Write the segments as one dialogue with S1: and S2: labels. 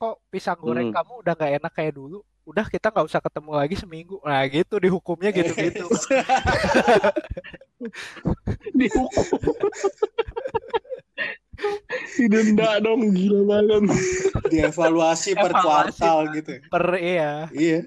S1: kok pisang goreng
S2: Hmm.
S1: kamu udah nggak enak kayak dulu udah kita nggak usah ketemu lagi seminggu nah gitu dihukumnya gitu-gitu
S2: Dihukum. Didenda dong gila banget.
S3: Dievaluasi per
S1: Evaluasi,
S3: kuartal gitu.
S1: per iya
S3: Iya.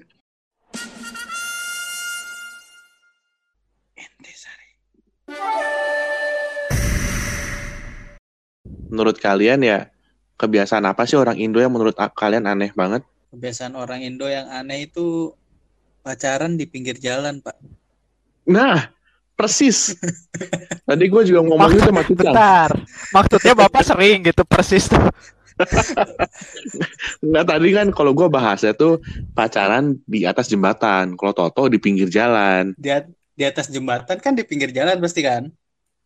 S2: Menurut kalian ya kebiasaan apa sih orang Indo yang menurut kalian aneh banget?
S3: Kebiasaan orang Indo yang aneh itu pacaran di pinggir jalan, Pak.
S2: Nah, persis. Tadi gue juga ngomong itu sama
S1: bentar maksudnya bapak sering gitu persis tuh
S2: Enggak tadi kan kalau gue bahasnya tuh pacaran di atas jembatan, kalau Toto di pinggir jalan.
S3: Di, at- di atas jembatan kan di pinggir jalan pasti kan?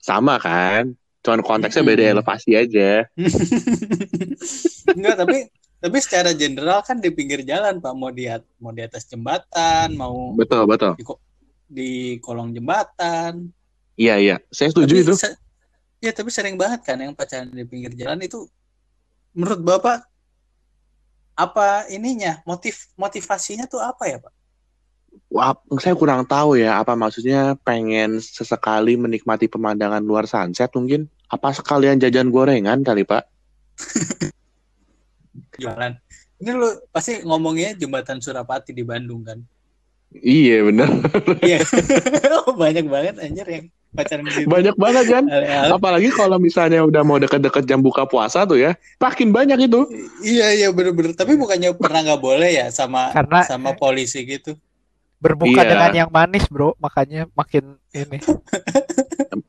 S2: Sama kan? Cuman konteksnya beda
S3: Mm-mm.
S2: elevasi aja.
S3: Enggak, tapi tapi secara general kan di pinggir jalan, Pak. Mau di mau di atas jembatan, mau
S2: Betul, betul.
S3: di, di kolong jembatan.
S2: Iya, iya. Saya setuju
S3: Tapi
S2: itu.
S3: se- ya, tapi sering banget kan yang pacaran di pinggir jalan itu menurut Bapak apa ininya? Motif motivasinya tuh apa ya, Pak?
S2: Wah, saya kurang tahu ya apa maksudnya pengen sesekali menikmati pemandangan luar sunset mungkin. Apa sekalian jajan gorengan kali, Pak?
S3: Jualan. Ini lu pasti ngomongnya jembatan Surapati di Bandung kan?
S2: Iya, bener.
S3: Iya. Oh, Banyak banget anjir yang pacaran di situ.
S2: Banyak banget kan? Apalagi kalau misalnya udah mau deket-deket jam buka puasa tuh ya, makin banyak itu.
S3: Iya iya bener-bener. Tapi bukannya pernah nggak boleh ya sama
S1: Karena-
S3: sama polisi gitu.
S1: Berbuka
S2: Iya.
S1: dengan yang manis bro makanya makin ini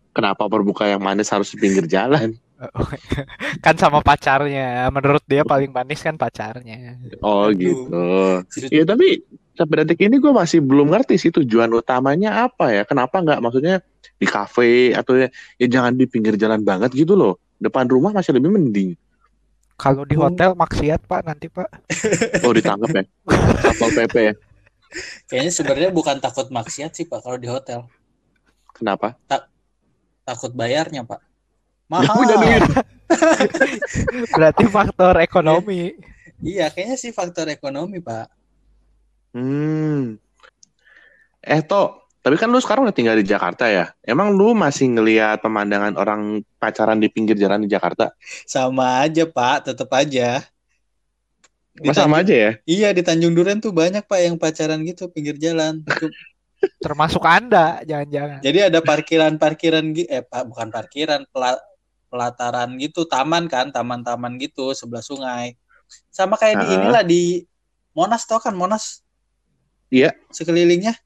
S2: Kenapa berbuka yang manis harus di pinggir jalan?
S1: kan sama pacarnya menurut dia paling manis kan pacarnya
S2: Oh
S3: Aduh.
S2: gitu. Iya tapi sampai detik ini gue masih belum ngerti sih tujuan utamanya apa ya. Kenapa nggak maksudnya di kafe atau ya, ya jangan di pinggir jalan banget gitu loh. Depan rumah masih lebih mending.
S1: kalau di
S3: Hmm.
S1: hotel maksiat pak nanti pak
S2: Oh ditangkap ya. Satpol PP ya.
S3: Kayaknya sebenarnya bukan takut maksiat sih Pak kalau di hotel.
S2: Kenapa?
S3: Takut bayarnya Pak.
S2: Nggak punya duit.
S3: Mahal.
S1: berarti faktor ekonomi
S3: Iya, kayaknya sih faktor ekonomi Pak.
S2: Hmm. Eh Tok, tapi kan lu sekarang udah tinggal di Jakarta ya. Emang lu masih ngelihat pemandangan orang pacaran di pinggir jalan di Jakarta?
S3: Sama aja Pak, tetap aja. Di
S2: Masa sama aja ya?
S3: Iya di Tanjung Duren tuh banyak Pak yang pacaran gitu pinggir jalan. Itu-
S1: termasuk anda jangan-jangan
S3: Jadi ada parkiran-parkiran gitu, eh Pak bukan parkiran, pela- pelataran gitu, taman kan, taman-taman gitu sebelah sungai. Sama kayak di
S2: Ah.
S3: inilah di Monas tau kan Monas?
S2: Iya.
S3: Sekelilingnya.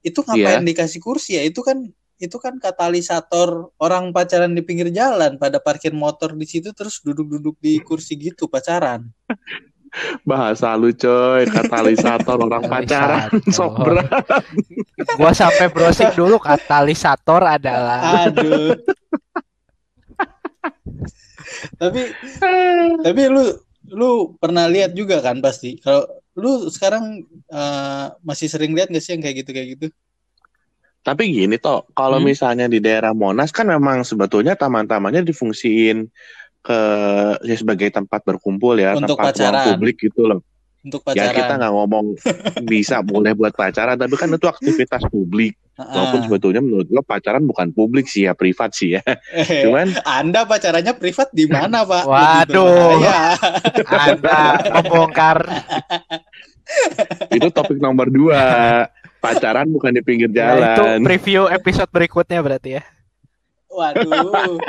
S3: Itu ngapain dikasih kursi ya? Itu kan itu kan katalisator orang pacaran di pinggir jalan pada parkir motor di situ terus duduk-duduk di kursi gitu pacaran.
S2: Bahasa lu coy, katalisator orang pacaran. Sok berat.
S1: gua sampai browsing dulu katalisator adalah
S3: Aduh. tapi tapi lu lu pernah lihat juga kan pasti kalau lu sekarang eh, masih sering lihat gak sih yang kayak gitu kayak gitu
S2: Tapi gini toh, kalau
S3: Hmm.
S2: misalnya di daerah Monas kan memang sebetulnya taman-tamannya difungsiin ke ya sebagai tempat berkumpul ya,
S3: Untuk
S2: tempat ruang
S3: pacaran.
S2: publik gitu loh.
S3: untuk
S2: Ya kita
S3: pacaran
S2: nggak ngomong bisa boleh buat pacaran, tapi kan itu aktivitas publik. Walaupun sebetulnya menurut gua pacaran bukan publik sih ya, privat sih ya.
S3: Eh,
S2: Cuman
S3: anda pacarannya privat di mana pak
S1: Waduh.
S3: berbahaya.
S1: anda membongkar
S2: itu topik nomor dua. Pacaran bukan di pinggir
S1: Ya, itu
S2: jalan.
S1: preview episode berikutnya berarti ya
S3: waduh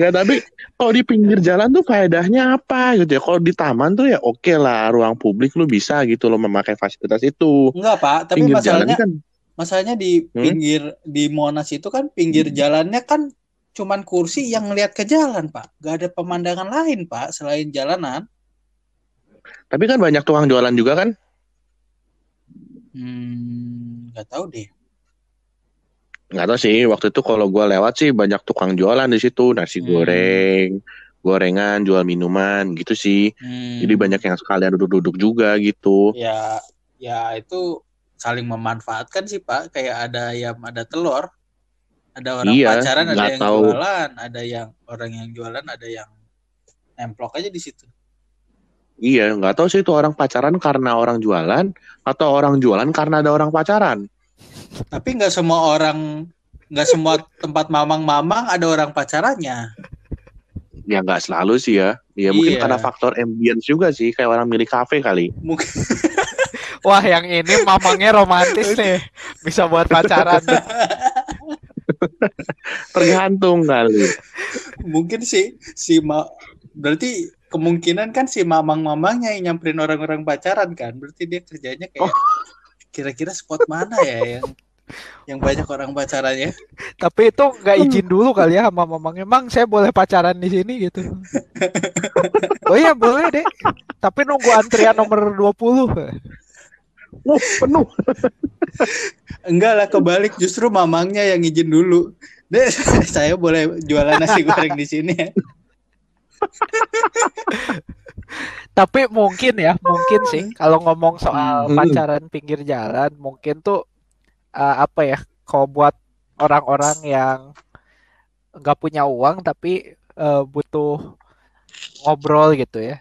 S2: Ya tapi kalau di pinggir jalan tuh faedahnya apa gitu ya? Kalau di taman tuh ya oke lah, ruang publik lu bisa gitu loh memakai fasilitas itu.
S3: enggak pak tapi
S2: pinggir
S3: masalahnya
S2: kan
S3: masalahnya di
S2: Hmm?
S3: pinggir di Monas itu kan pinggir jalannya kan cuman kursi yang ngelihat ke jalan pak gak ada pemandangan lain pak selain jalanan
S2: tapi kan banyak tukang jualan juga kan?
S3: Hmm, nggak tahu deh.
S2: Nggak tahu sih, waktu itu kalau gua lewat sih banyak tukang jualan di situ, nasi
S3: Hmm.
S2: goreng, gorengan, jual minuman gitu sih.
S3: Hmm,
S2: Jadi banyak yang sekalian duduk-duduk juga gitu.
S3: ya ya itu saling memanfaatkan sih Pak. Kayak ada ayam, ada telur. Ada orang
S2: Iya,
S3: pacaran, ada yang
S2: tahu.
S3: jualan, ada yang orang yang jualan, ada yang nemplok aja di situ.
S2: Iya, nggak tahu sih itu orang pacaran karena orang jualan atau orang jualan karena ada orang pacaran.
S3: Tapi nggak semua orang, nggak semua tempat mamang-mamang ada orang pacarannya.
S2: Ya nggak selalu sih ya. Ya mungkin
S3: Iya.
S2: karena faktor ambience juga sih, kayak orang milik kafe kali.
S3: Mungkin
S1: Wah, yang ini mamangnya romantis nih. Bisa buat pacaran.
S2: Tergantung kali.
S3: mungkin sih si ma berarti kemungkinan kan si mamang-mamangnya yang nyamperin orang-orang pacaran kan. Berarti dia kerjanya kayak kira-kira spot mana ya yang yang banyak orang pacarannya.
S1: Tapi itu nggak izin dulu kali ya sama mamangnya. Emang saya boleh pacaran di sini gitu. Oh iya boleh deh. Tapi nunggu antrian nomor 20.
S2: Wah, penuh.
S3: Enggak lah kebalik justru mamangnya yang izin dulu. Deh, saya boleh jualan nasi goreng di sini ya.
S1: Tapi mungkin ya, mungkin sih kalau ngomong soal
S2: Hmm.
S1: pacaran pinggir jalan, mungkin tuh eh, apa ya? Kalau buat orang-orang yang nggak punya uang tapi eh, butuh ngobrol gitu ya.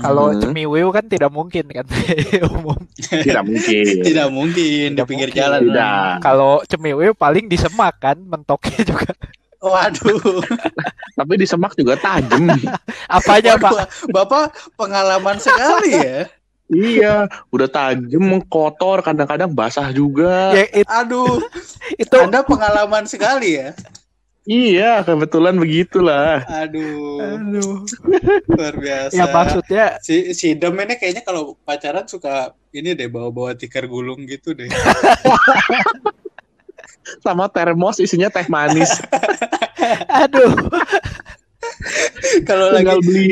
S1: Kalau
S2: Hmm.
S1: cemiwiu kan tidak mungkin kan umum.
S2: Tidak mungkin.
S3: Tidak mungkin di
S1: Tidak
S3: pinggir
S1: mungkin.
S3: jalan.
S2: Tidak.
S1: Kalau cemiwiu paling di semak kan, mentoknya juga.
S3: Waduh.
S2: Tapi di semak juga tajam.
S1: Apanya Pak?
S3: Waduh, Bapak pengalaman sekali ya.
S2: iya, udah tajam, kotor, kadang-kadang basah juga.
S1: Ya it-
S3: Aduh,
S1: itu
S3: Anda pengalaman sekali ya.
S2: Iya, kebetulan begitulah.
S3: Aduh,
S1: Aduh.
S3: luar biasa.
S1: Ya maksudnya
S3: si si Dem ini kayaknya kalau pacaran suka ini deh bawa-bawa tikar gulung gitu deh.
S2: Sama termos isinya teh manis.
S1: aduh.
S3: kalau lagi
S2: beli.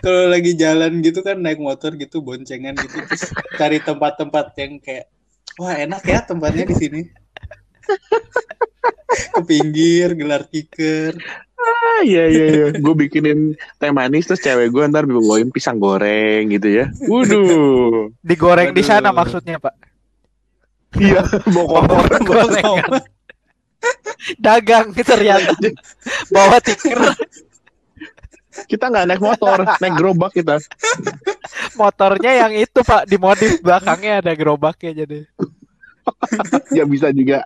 S3: Kalau lagi jalan gitu kan naik motor gitu boncengan gitu terus cari tempat-tempat yang kayak wah enak ya tempatnya di sini. Ke pinggir gelar tikar.
S2: ah, iya iya iya. Gue bikinin teh manis terus cewek gue ntar bawain pisang goreng gitu ya. Waduh.
S1: Digoreng di sana
S3: Aduh.
S1: maksudnya Pak.
S2: Iya, bawa koper.
S1: Gorengan. Dagang ternyata. Bawa tikar
S2: Kita nggak naik motor, naik gerobak kita.
S1: motornya yang itu Pak dimodif belakangnya ada gerobaknya jadi.
S2: Ya bisa juga.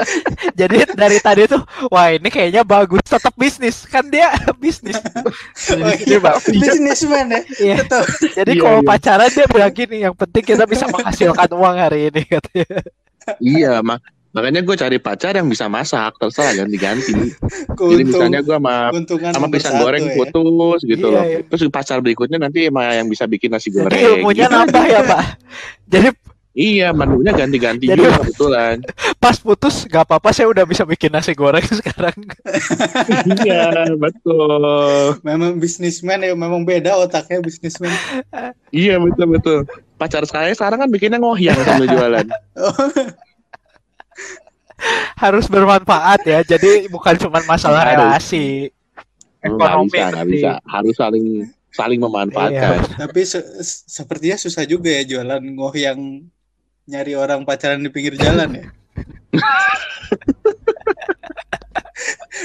S1: Jadi dari tadi tuh wah ini kayaknya bagus tetap bisnis kan dia bisnis.
S3: Oh,
S1: Jadi,
S3: iya, Businessman ya.
S1: Iya.
S3: Betul.
S1: Jadi
S2: Iya,
S1: kalau
S2: iya.
S1: pacaran dia bilang gini, yang penting kita bisa menghasilkan uang hari ini katanya.
S2: Iya, mak makanya gue cari pacar yang bisa masak, terserah ganti-ganti. Jadi
S3: Keuntung,
S2: misalnya gue sama sama pisang goreng
S3: ya.
S2: putus gitu
S1: Iya,
S2: loh.
S1: iya.
S2: Terus pacar berikutnya nanti sama yang bisa bikin nasi goreng.
S1: Ilmunya
S2: gitu.
S1: nambah ya Pak. Jadi
S2: Iya, menunya ganti-ganti juga kebetulan.
S1: pas putus gak apa-apa saya udah bisa bikin nasi goreng sekarang.
S2: iya, betul.
S3: Memang bisnismen ya, memang beda otaknya bisnismen.
S2: Iya, betul betul. Pacar saya sekarang kan bikinnya ngohyang sambil jualan.
S1: Harus bermanfaat ya. Jadi bukan cuma masalah
S2: Harus.
S1: relasi. Ekonomi
S2: bisa,
S1: penting.
S2: bisa. Harus saling saling memanfaatkan.
S3: Tapi se- se- sepertinya susah juga ya jualan ngoh yang nyari orang pacaran di pinggir jalan ya.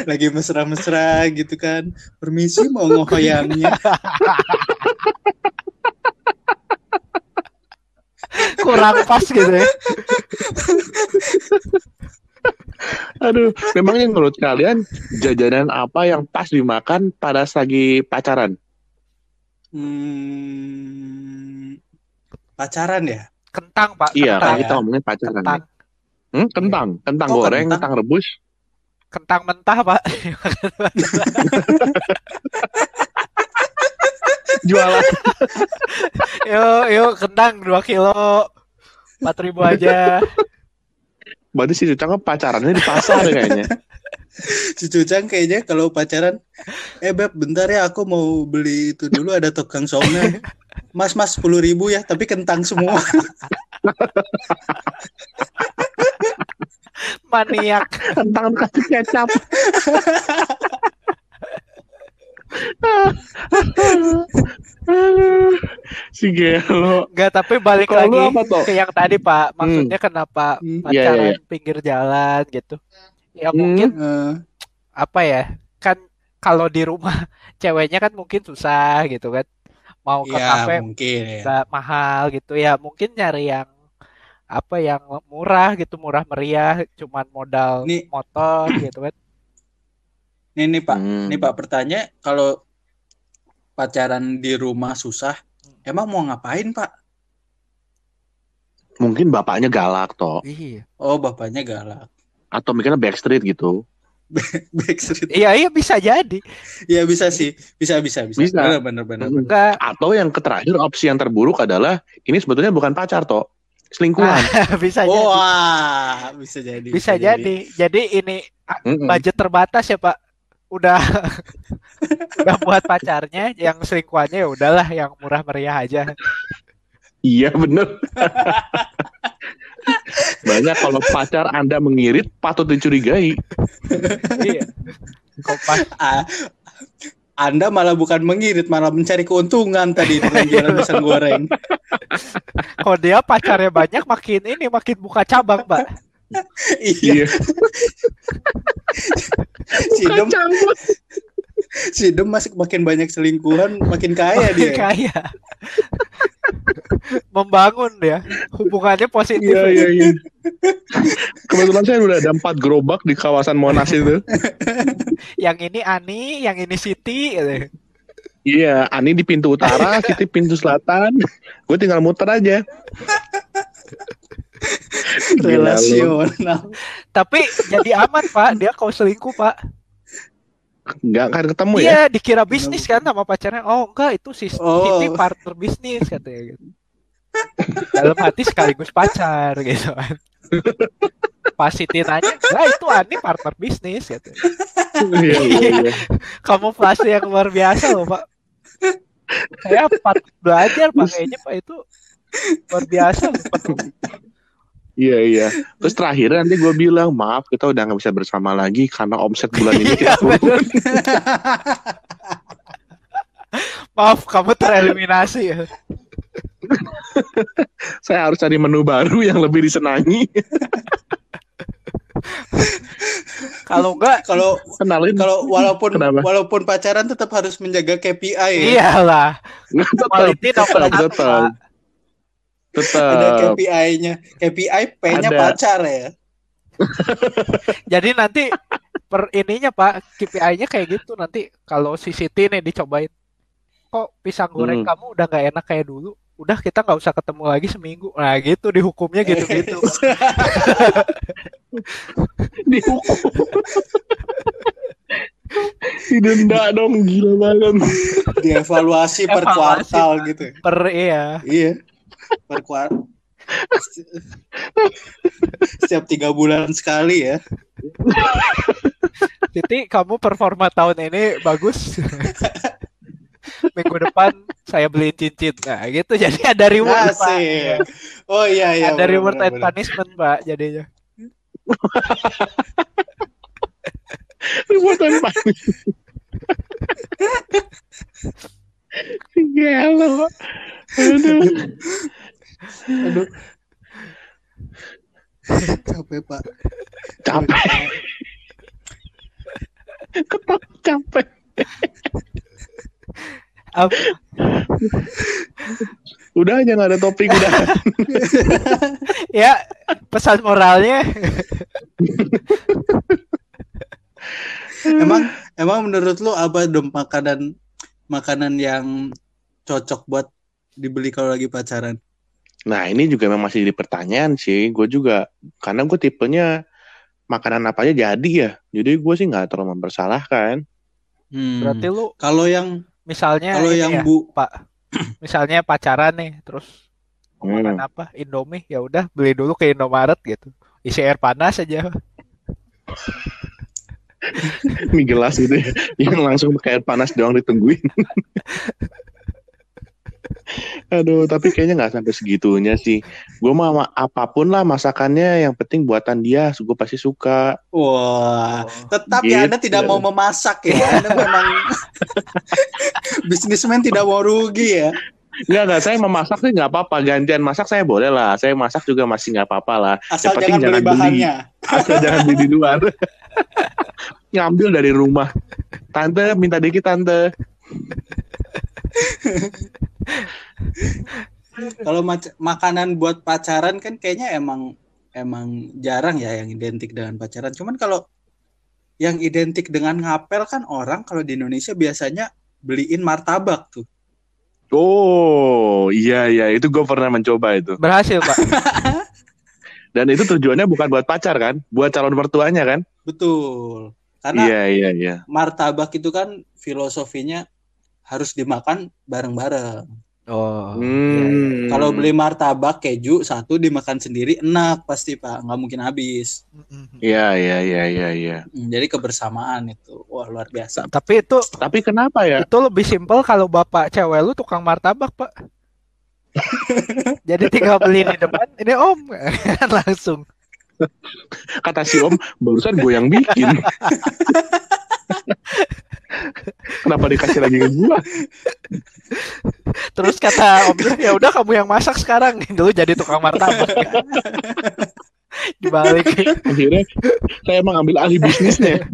S3: Lagi mesra-mesra gitu kan. Permisi mau ngoyangnya.
S1: Kurang pas gitu ya.
S2: Aduh, memangnya menurut kalian jajanan apa yang pas dimakan pada lagi pacaran?
S3: Hmm, pacaran ya?
S1: Kentang Pak.
S2: Iya,
S1: kentang.
S2: kan kita ngomongin pacaran.
S1: Kentang.
S2: Hmm, kentang, kentang
S3: Oh,
S2: goreng,
S3: kentang.
S2: kentang rebus.
S1: Kentang mentah Pak.
S2: Jualan.
S1: yuk, yuk kentang 2 kilo. 4000 aja.
S2: Berarti si Cucang pacarannya di pasar kayaknya.
S3: Si Cucang kayaknya kalau pacaran, eh Beb bentar ya aku mau beli itu dulu ada tukang somnya. Mas mas sepuluh ribu ya, tapi kentang semua.
S1: Maniak.
S2: Kentang kasih kecap. Si Gelo.
S1: Enggak, tapi balik
S2: lu
S1: lagi
S2: apa tuh?
S1: ke yang tadi Pak. Maksudnya kenapa
S3: Hmm,
S2: iya,
S1: pacaran
S2: iya.
S1: pinggir jalan gitu. Ya
S2: Hmm.
S1: mungkin
S3: Eh,
S1: apa ya? Kan kalau di rumah ceweknya kan mungkin susah gitu kan. Mau ke kafe
S3: mungkin ya.
S1: mahal gitu ya. Mungkin nyari yang apa yang murah gitu, murah meriah, cuman modal
S3: Nih.
S1: motor gitu kan.
S3: Nih nih Pak,
S2: Hmm.
S3: nih Pak pertanyaan kalau pacaran di rumah susah, emang mau ngapain Pak?
S2: Mungkin bapaknya galak toh,
S1: Iya.
S3: Oh bapaknya galak.
S2: atau mikirnya backstreet gitu.
S3: Backstreet.
S1: Iya, iya bisa jadi.
S3: Iya bisa sih, bisa bisa bisa.
S2: Bisa.
S3: Benar benar benar.
S1: Enggak
S2: Atau yang terakhir opsi yang terburuk adalah ini sebetulnya bukan pacar toh, selingkuhan.
S1: bisa jadi.
S3: Wah, bisa jadi.
S1: Bisa jadi. Jadi ini
S2: Mm-mm.
S1: budget terbatas ya Pak. Udah udah buat pacarnya yang selingkuhannya ya udahlah yang murah meriah aja.
S2: Iya bener. Banyak kalau pacar Anda mengirit patut dicurigai.
S1: iya.
S3: Ah, Anda malah bukan mengirit, malah mencari keuntungan tadi dengan jualan pisang goreng.
S1: kalau dia pacarnya banyak makin ini makin buka cabang, Pak.
S3: iya, si Dem,
S2: Campur.
S3: si Dem masih makin banyak selingkuhan, makin kaya
S1: Makin
S3: dia.
S1: kaya. Membangun ya. Hubungannya positif.
S2: Iya iya iya. Kebetulan saya udah ada empat gerobak di kawasan Monas itu.
S1: Yang ini Ani, yang ini Siti gitu.
S2: Iya, Ani di pintu utara, Siti pintu selatan. Gue tinggal muter aja.
S3: Relasional.
S1: Tapi jadi aman, Pak. Dia kalau selingkuh, Pak.
S2: Nggak akan ketemu ya?
S1: Iya, dikira bisnis kan sama pacarnya. Oh, enggak, itu si
S3: Oh.
S1: Siti partner bisnis katanya gitu. Dalam hati sekaligus pacar gitu kan. Pas Siti nanya, lah itu Ani partner bisnis gitu.
S2: Iya iya iya.
S1: Kamu flase yang luar biasa loh, Pak. Saya pat belajar Pak kayaknya Pak itu luar biasa loh, Pak.
S2: Iya iya. Terus terakhir nanti gue bilang maaf kita udah nggak bisa bersama lagi karena omset bulan ini
S1: Iya,
S2: kita turun.
S1: bener. Maaf, kamu tereliminasi ya.
S2: Saya harus cari menu baru yang lebih disenangi.
S1: Kalau enggak,
S3: Kalau
S2: Kenalin.
S3: kalau walaupun
S2: Kenapa?
S3: walaupun pacaran tetap harus menjaga KPI ya.
S1: iyalah. Quality satu,
S2: tetap.
S3: Ada KPI-nya. KPI P-nya
S2: Ada.
S3: pacar ya.
S1: Jadi nanti per ininya Pak, KPI-nya kayak gitu nanti kalau si Siti nih dicobain. Kok pisang goreng
S2: Hmm.
S1: kamu udah nggak enak kayak dulu? Udah kita nggak usah ketemu lagi seminggu. Nah gitu dihukumnya gitu-gitu.
S2: Dihukum. Didenda dong gila banget.
S3: Dievaluasi per
S1: Evaluasi,
S3: kuartal gitu.
S1: per iya.
S3: Iya. Per kuartal. Setiap tiga bulan sekali ya.
S1: Siti kamu performa tahun ini bagus. Minggu depan saya beliin cincin. Nah gitu jadi ada reward Pak.
S3: Asik. Oh iya iya.
S1: ada reward
S3: benar,
S1: and
S3: benar.
S1: punishment Pak jadinya.
S2: Ributan panik. Gila. Aduh.
S3: Aduh. Capek pak.
S2: Capek. Ketok capek.
S1: Apa?
S2: Udah aja nggak ada topik udah.
S1: ya pesan moralnya
S3: Emang emang menurut lu apa dong makanan makanan yang cocok buat dibeli kalau lagi pacaran?
S2: Nah ini juga memang masih jadi pertanyaan sih. Gue juga karena gue tipenya makanan apa aja jadi ya. Jadi gue sih nggak terlalu mempersalahkan.
S3: Hmm.
S1: berarti lu
S3: kalau yang
S1: misalnya
S3: kalau yang
S1: ya,
S3: bu
S1: Pak misalnya pacaran nih terus
S2: Hmm.
S1: makan apa Indomie ya udah beli dulu ke Indomaret gitu isi air panas aja
S2: Mie gelas gitu ya. Yang langsung pakai air panas doang ditungguin. Aduh, tapi kayaknya nggak sampai segitunya sih. Gue mah ma- apa pun lah masakannya, yang penting buatan dia, gue pasti suka.
S3: wah tetap ya Anda
S2: Gitu.
S3: tidak mau memasak ya. Anda memang bisnismen tidak mau rugi ya.
S2: Nggak, nggak, saya memasak sih nggak apa-apa. Gantian masak saya boleh lah. Saya masak juga masih nggak apa-apa lah.
S3: Asal
S2: Yang penting
S3: jangan beli
S2: jangan beli.
S3: bahannya.
S2: Asal jangan beli di luar. Ngambil dari rumah. Tante, minta dikit tante.
S3: Kalau mac- makanan buat pacaran kan kayaknya emang emang jarang ya yang identik dengan pacaran. Cuman kalau yang identik dengan ngapel kan orang kalau di Indonesia biasanya beliin martabak tuh.
S2: Oh, iya iya, itu gue pernah mencoba itu.
S1: Berhasil, Pak.
S2: Dan itu tujuannya bukan buat pacar kan, buat calon mertuanya kan?
S3: Betul. Karena
S2: Iya iya iya.
S3: martabak itu kan filosofinya harus dimakan bareng-bareng.
S1: Oh.
S2: Hmm.
S1: iya.
S3: Kalau beli martabak keju satu dimakan sendiri enak pasti Pak, nggak mungkin habis.
S2: Iya iya iya iya iya.
S3: Hmm, Jadi kebersamaan itu, wah luar biasa.
S1: Tapi itu
S2: Tapi kenapa ya?
S1: itu lebih simpel kalau bapak cewek lu tukang martabak, Pak. Jadi tinggal beli di depan, ini Om langsung.
S2: Kata si Om, barusan gue yang bikin. Kenapa dikasih lagi ke gue?
S1: Terus kata Om, ya udah kamu yang masak sekarang. Dulu jadi tukang martabak. Dibalik.
S2: Akhirnya saya emang ambil alih bisnisnya.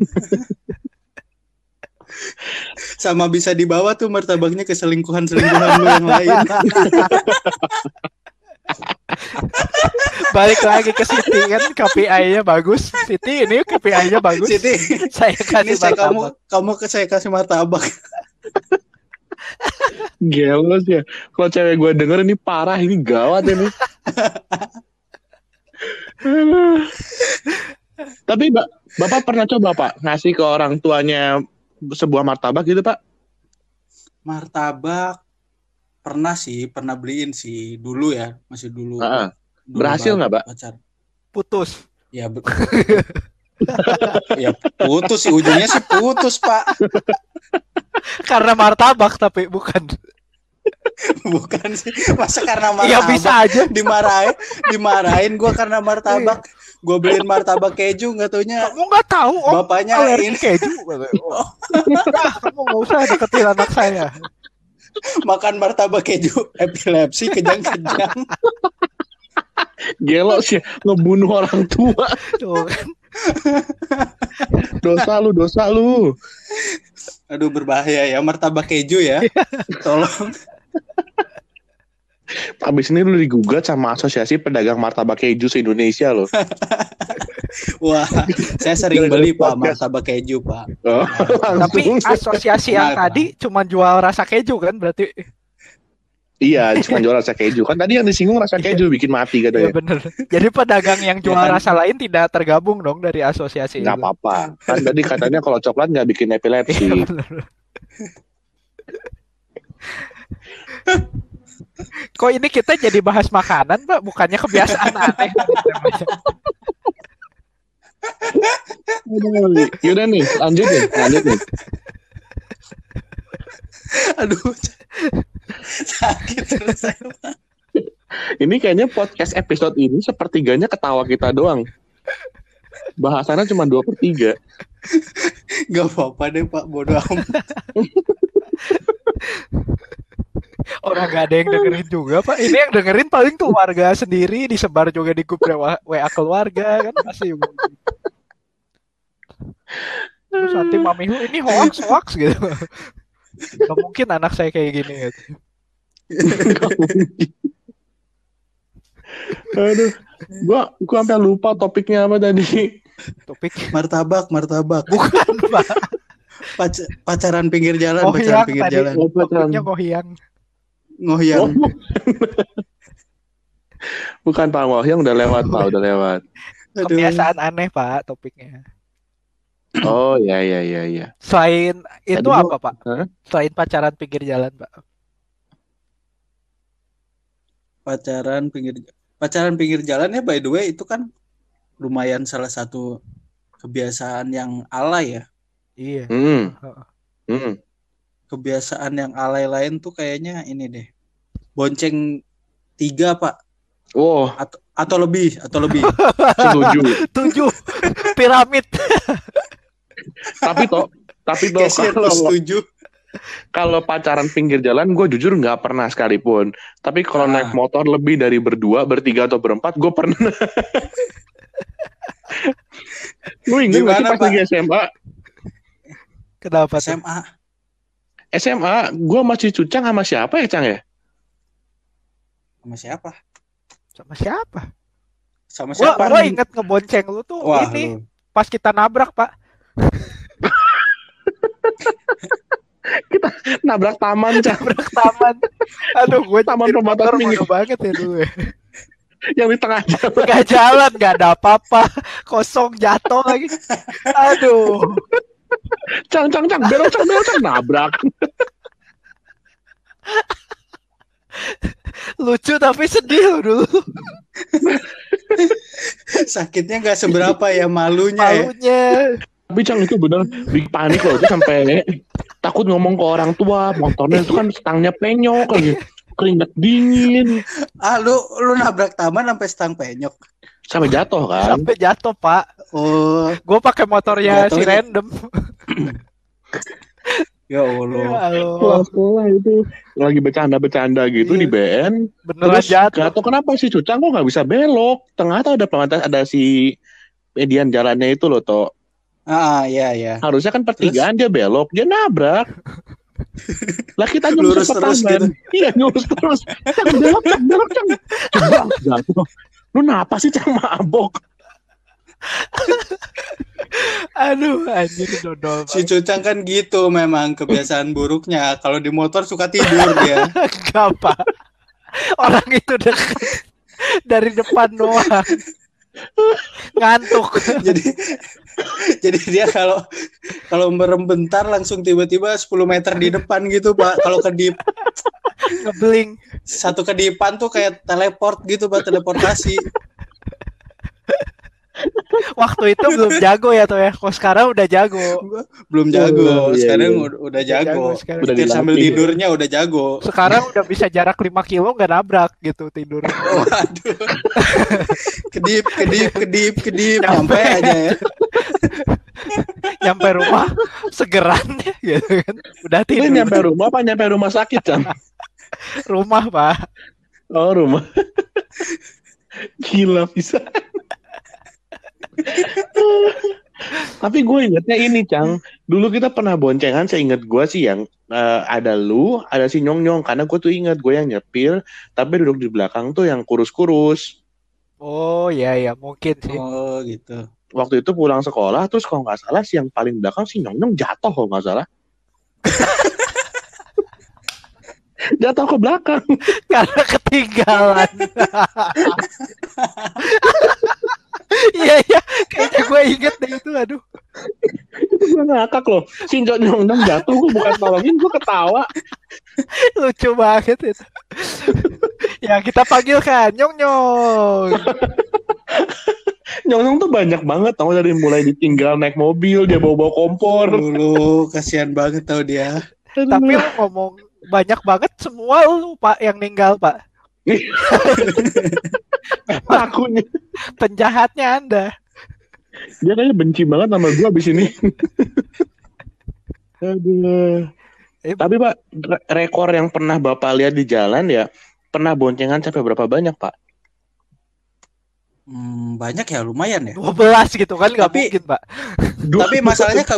S3: Sama bisa dibawa tuh martabaknya ke selingkuhan-selingkuhan lu yang lain.
S1: Balik lagi ke Siti kan KPI-nya bagus. Siti ini KPI-nya bagus.
S3: Siti,
S1: Saya
S3: ini
S1: kasih
S3: saya kamu kamu ke saya kasih martabak.
S2: Gelos ya. Kalau cewek gue denger ini parah, ini gawat ini. Tapi Mbak, Bapak pernah coba Pak ngasih ke orang tuanya sebuah martabak gitu Pak?
S3: Martabak pernah sih, pernah beliin sih dulu ya, masih dulu.
S2: Heeh.
S3: dulu
S2: Berhasil nggak, Mbak?
S3: Pacar.
S1: Putus.
S3: Ya, be- ya putus sih ujungnya sih putus pak,
S1: Karena martabak tapi bukan.
S3: bukan sih. Masa karena
S1: Ya
S3: martabak
S1: bisa aja.
S3: dimarahin, dimarahin gue karena martabak. Gue beliin martabak keju nggak taunya
S1: Kamu nggak tahu Om
S3: bapaknya
S1: alergi
S3: ini
S1: keju. Oh. Nah, kamu nggak usah deketin anak saya.
S3: makan martabak keju epilepsi kejang-kejang.
S2: Gelos ya, ngebunuh orang tua.
S1: Tuh kan.
S2: Dosa lu, dosa lu.
S3: Aduh berbahaya ya martabak keju ya. Tolong.
S2: Abis ini lu digugat sama Asosiasi Pedagang Martabak Keju se-Indonesia loh.
S3: Wah, saya sering beli pak martabak keju pak.
S2: Oh,
S1: Tapi asosiasi yang
S3: Kenapa?
S1: tadi cuma jual rasa keju kan berarti.
S2: Iya, cuma jual rasa keju. Kan tadi yang disinggung rasa keju bikin mati
S1: Iya
S2: katanya.
S1: bener. Jadi pedagang yang jual
S3: Ya kan?
S1: rasa lain tidak tergabung dong dari asosiasi itu.
S2: apa-apa. Kan tadi katanya kalau coklat nggak bikin
S1: Iya
S2: epilepsi.
S1: bener. Kok ini kita jadi bahas makanan, Pak? Bukannya kebiasaan aneh.
S2: Yaudah nih, lanjut nih, lanjut nih.
S3: Aduh, sakit terus.
S2: Ini kayaknya podcast episode ini sepertiganya ketawa kita doang. Bahasannya cuma dua per tiga.
S3: Gak apa-apa deh pak, bodoh amat.
S1: Orang gak ada yang dengerin juga, Pak. Ini yang dengerin paling tuh warga sendiri, disebar juga di grup WA, keluarga kan pasti. Terus nanti mami "Hu, ini hoax hoax gitu. Gak mungkin anak saya kayak gini gitu.
S2: Aduh, gua gua sampai lupa topiknya apa tadi.
S1: Topik
S3: Martabak, martabak.
S1: bukan, Pak.
S3: Pac- pacaran pinggir jalan,
S1: Kohyang
S3: pacaran pinggir
S1: tadi.
S3: jalan.
S2: Oh, pacaran.
S1: Topiknya kohyang.
S3: Ngohyang.
S2: Oh, bukan Pak Wahyang udah lewat Pak, udah lewat.
S3: Aduh.
S1: Kebiasaan aneh, Pak, topiknya.
S2: Oh ya ya ya ya.
S1: Selain itu
S2: gua-
S1: apa, Pak?
S2: Hah?
S1: Selain pacaran pinggir jalan, Pak.
S3: Pacaran pinggir pacaran pinggir jalan ya by the way itu kan lumayan salah satu kebiasaan yang alay ya.
S1: Iya.
S2: Hmm. Hmm.
S3: Kebiasaan yang alay lain tuh kayaknya ini deh. Bonceng tiga pak
S2: Oh,
S3: atau atau lebih atau lebih.
S2: setuju.
S1: Tujuh piramid.
S2: tapi toh, tapi toh kalau
S3: setuju.
S2: kalau pacaran pinggir jalan gue jujur nggak pernah sekalipun. Tapi kalau
S3: Ah.
S2: naik motor lebih dari berdua, bertiga atau berempat, gue pernah. Lu inget nggak sih pas lagi SMA?
S1: Kenapa tuh?
S3: SMA.
S2: SMA, gue masih cucang sama siapa ya, Cang ya?
S3: Sama siapa?
S1: Sama siapa?
S3: Sama
S1: Gua,
S3: siapa?
S1: gua inget ngebonceng lu tuh
S3: Wah,
S1: ini
S3: lu.
S1: pas kita nabrak pak.
S2: Nabrak taman, Cang.
S1: Nabrak taman. Aduh gue
S2: Taman pembatas
S1: bodoh banget ya dulu ya.
S2: Yang di tengah jalan.
S1: Gak jalan, gak ada apa-apa. Kosong jatuh lagi. Aduh.
S2: Cang, Cang, Cang. Belok, Cang, belok, Cang. Nabrak.
S1: Lucu tapi sedih dulu.
S3: Sakitnya nggak seberapa ya malunya ya.
S1: Malunya.
S2: Tapi Cang itu bener big panik loh. Itu sampai takut ngomong ke orang tua. Motornya itu kan stangnya penyok lagi. Keringat dingin.
S3: Ah lu lu nabrak taman sampai stang penyok.
S2: Sampai jatuh kan.
S1: Sampai jatuh pak.
S3: Oh,
S1: Gue pakai motornya si
S3: Jatuhnya.
S1: random.
S3: ya Allah.
S1: Ya Allah.
S2: Itu lagi bercanda-bercanda gitu
S1: Iya.
S2: di BN.
S1: Beneran
S2: Terus
S1: jatuh.
S2: gak tau kenapa si Cucang kok nggak bisa belok. Tengah tuh ada pembatas ada si median jalannya itu loh toh.
S3: Ah, iya iya.
S2: Harusnya kan pertigaan dia belok, dia nabrak. lah kita nyuruh
S3: Lurus terus gitu.
S2: Iya nyurus terus. Cang belok, cang belok, cang. Coba jatuh. Lu napa sih cang mabok?
S1: Aduh anjir dodol.
S3: Si Cucang kan gitu memang kebiasaan buruknya. Kalau di motor suka tidur dia.
S1: Enggak pak. Orang itu dekat dari depan doang. Ngantuk.
S3: jadi jadi dia kalau kalau merem bentar langsung tiba-tiba 10 meter di depan gitu pak kalau kedip
S1: Ngebling.
S3: satu kedipan tuh kayak teleport gitu pak teleportasi
S1: Waktu itu belum jago ya tuh ya. Kok sekarang udah jago.
S3: belum jago
S2: Oh, iya,
S3: sekarang
S2: iya.
S3: udah, udah jago
S1: sekarang.
S2: Udah
S3: Setir sambil
S2: dilatih.
S3: tidurnya udah jago
S1: Sekarang udah bisa jarak 5 kilo nggak nabrak gitu tidur.
S3: waduh kedip kedip kedip kedip
S1: Nyampe.
S3: sampai aja ya
S1: Nyampe rumah segeran gitu kan. Udah tidur.
S2: nyampe rumah apa nyampe rumah sakit cang?
S1: Rumah pak.
S2: Oh rumah. Gila bisa. Tapi gue ingetnya ini Cang. Dulu kita pernah boncengan, saya inget gue sih yang eh, ada lu, ada si Nyong Nyong. Karena gue tuh inget gue yang nyepir, tapi duduk di belakang tuh yang kurus-kurus.
S1: Oh iya iya mungkin sih.
S3: oh gitu
S2: Waktu itu pulang sekolah, terus kalau nggak salah si yang paling belakang si Nyong Nyong jatuh kalau nggak salah. jatuh ke belakang.
S1: Karena ketinggalan. Iya iya kayaknya gue inget deh itu aduh.
S2: Gue ngakak loh. Si Nyong Nyong jatuh, gue bukan nolongin, gue ketawa.
S1: Lucu banget itu. ya kita panggilkan Nyong Nyong.
S2: Nyong Nyong tuh banyak banget tau dari mulai ditinggal naik mobil dia bawa bawa kompor
S3: dulu kasihan banget tau dia
S1: Tapi lu ngomong banyak banget semua lu Pak yang ninggal Pak.
S2: akunya
S1: Penjahatnya Anda.
S2: dia kayaknya benci banget sama gue abis ini. Aduh.
S1: Eh,
S2: tapi pak re- rekor yang pernah bapak lihat di jalan ya pernah boncengan sampai berapa banyak pak?
S3: Hmm, banyak ya lumayan ya.
S1: 12 gitu kan nggak
S3: Tapi-
S1: mungkin Pak.
S3: tapi masalahnya ke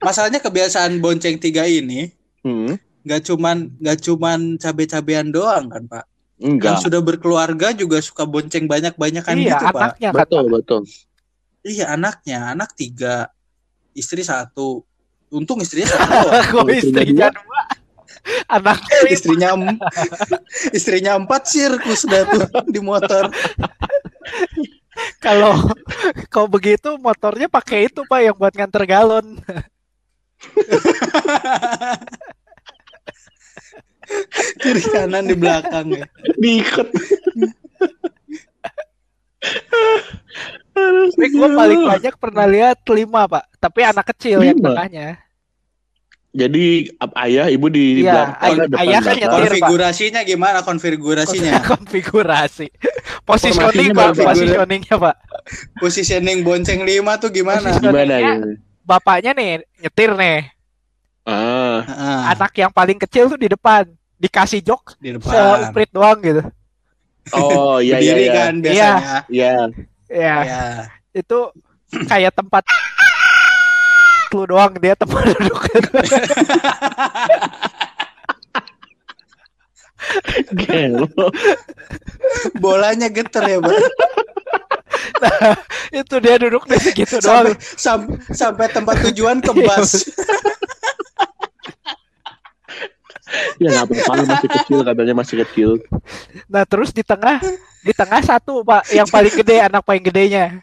S3: masalahnya kebiasaan bonceng tiga ini
S2: Hmm,
S3: nggak cuman nggak cuman cabe-cabean doang kan pak yang
S2: enggak
S3: sudah berkeluarga juga suka bonceng banyak-banyakan
S1: iya
S3: gitu pak
S1: anaknya kan.
S2: betul betul
S3: iya anaknya anak tiga istri satu untung istrinya satu.
S1: Kok istrinya dua? Anaknya lima.
S3: istrinya em- istrinya empat sirkus dah tuh di motor
S1: kalau kalau begitu motornya pakai itu Pak yang buat nganter galon.
S3: kiri kanan di belakang ya
S2: diikat
S1: Tapi gue paling banyak pernah lihat lima Pak. Tapi anak kecil yang
S2: Lima?
S1: tengahnya.
S2: jadi ayah ibu di
S1: Iya,
S2: belakang
S1: ay-
S2: depan
S1: ayah kan
S2: belakang.
S1: nyetir.
S3: konfigurasinya gimana konfigurasinya
S1: Konfigurasi. Positioning Pak, positioningnya Pak.
S3: positioning bonceng lima tuh gimana
S2: gimana ya
S1: Bapaknya nih nyetir nih.
S2: ah
S3: Heeh,
S1: Anak yang paling kecil tuh di depan. Dikasih jok
S3: di depan
S1: seuprit doang gitu.
S2: oh iya iya
S3: berdiri
S2: iya
S3: kan biasanya
S2: iya
S1: Ya,
S3: ya
S1: itu kayak tempat lu doang dia tempat duduk.
S2: Gelo.
S3: Bolanya geter ya, Bang.
S1: Nah, itu dia duduk di segitu doang.
S3: Sampai, sam- sampai tempat tujuan kebas.
S2: Ya nggak apa-apa masih kecil katanya masih kecil.
S1: Nah, terus di tengah di tengah satu, Pak, yang paling gede, anak paling gedenya.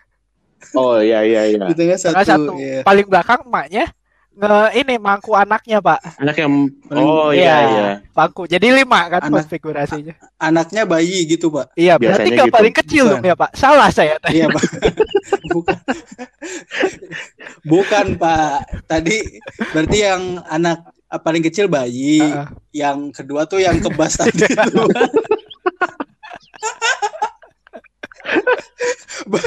S2: Oh iya iya iya.
S3: Di tengah
S1: Tengah
S3: satu.
S1: satu.
S3: iya.
S1: Paling belakang emaknya nge ini mangku anaknya, Pak.
S2: Anak yang oh iya iya.
S1: Bangku. Jadi lima kan
S3: Anak-
S1: konfigurasinya.
S3: Anaknya bayi gitu, Pak.
S1: Iya, berarti
S2: Biasanya
S1: nggak
S2: gitu.
S1: paling kecil
S3: Bukan.
S1: dong ya, Pak. Salah saya tadi.
S3: Iya, Pak. Bukan. Bukan, Pak. Tadi berarti yang anak paling kecil bayi,
S1: Heeh.
S3: yang kedua tuh yang kebas tadi itu. by,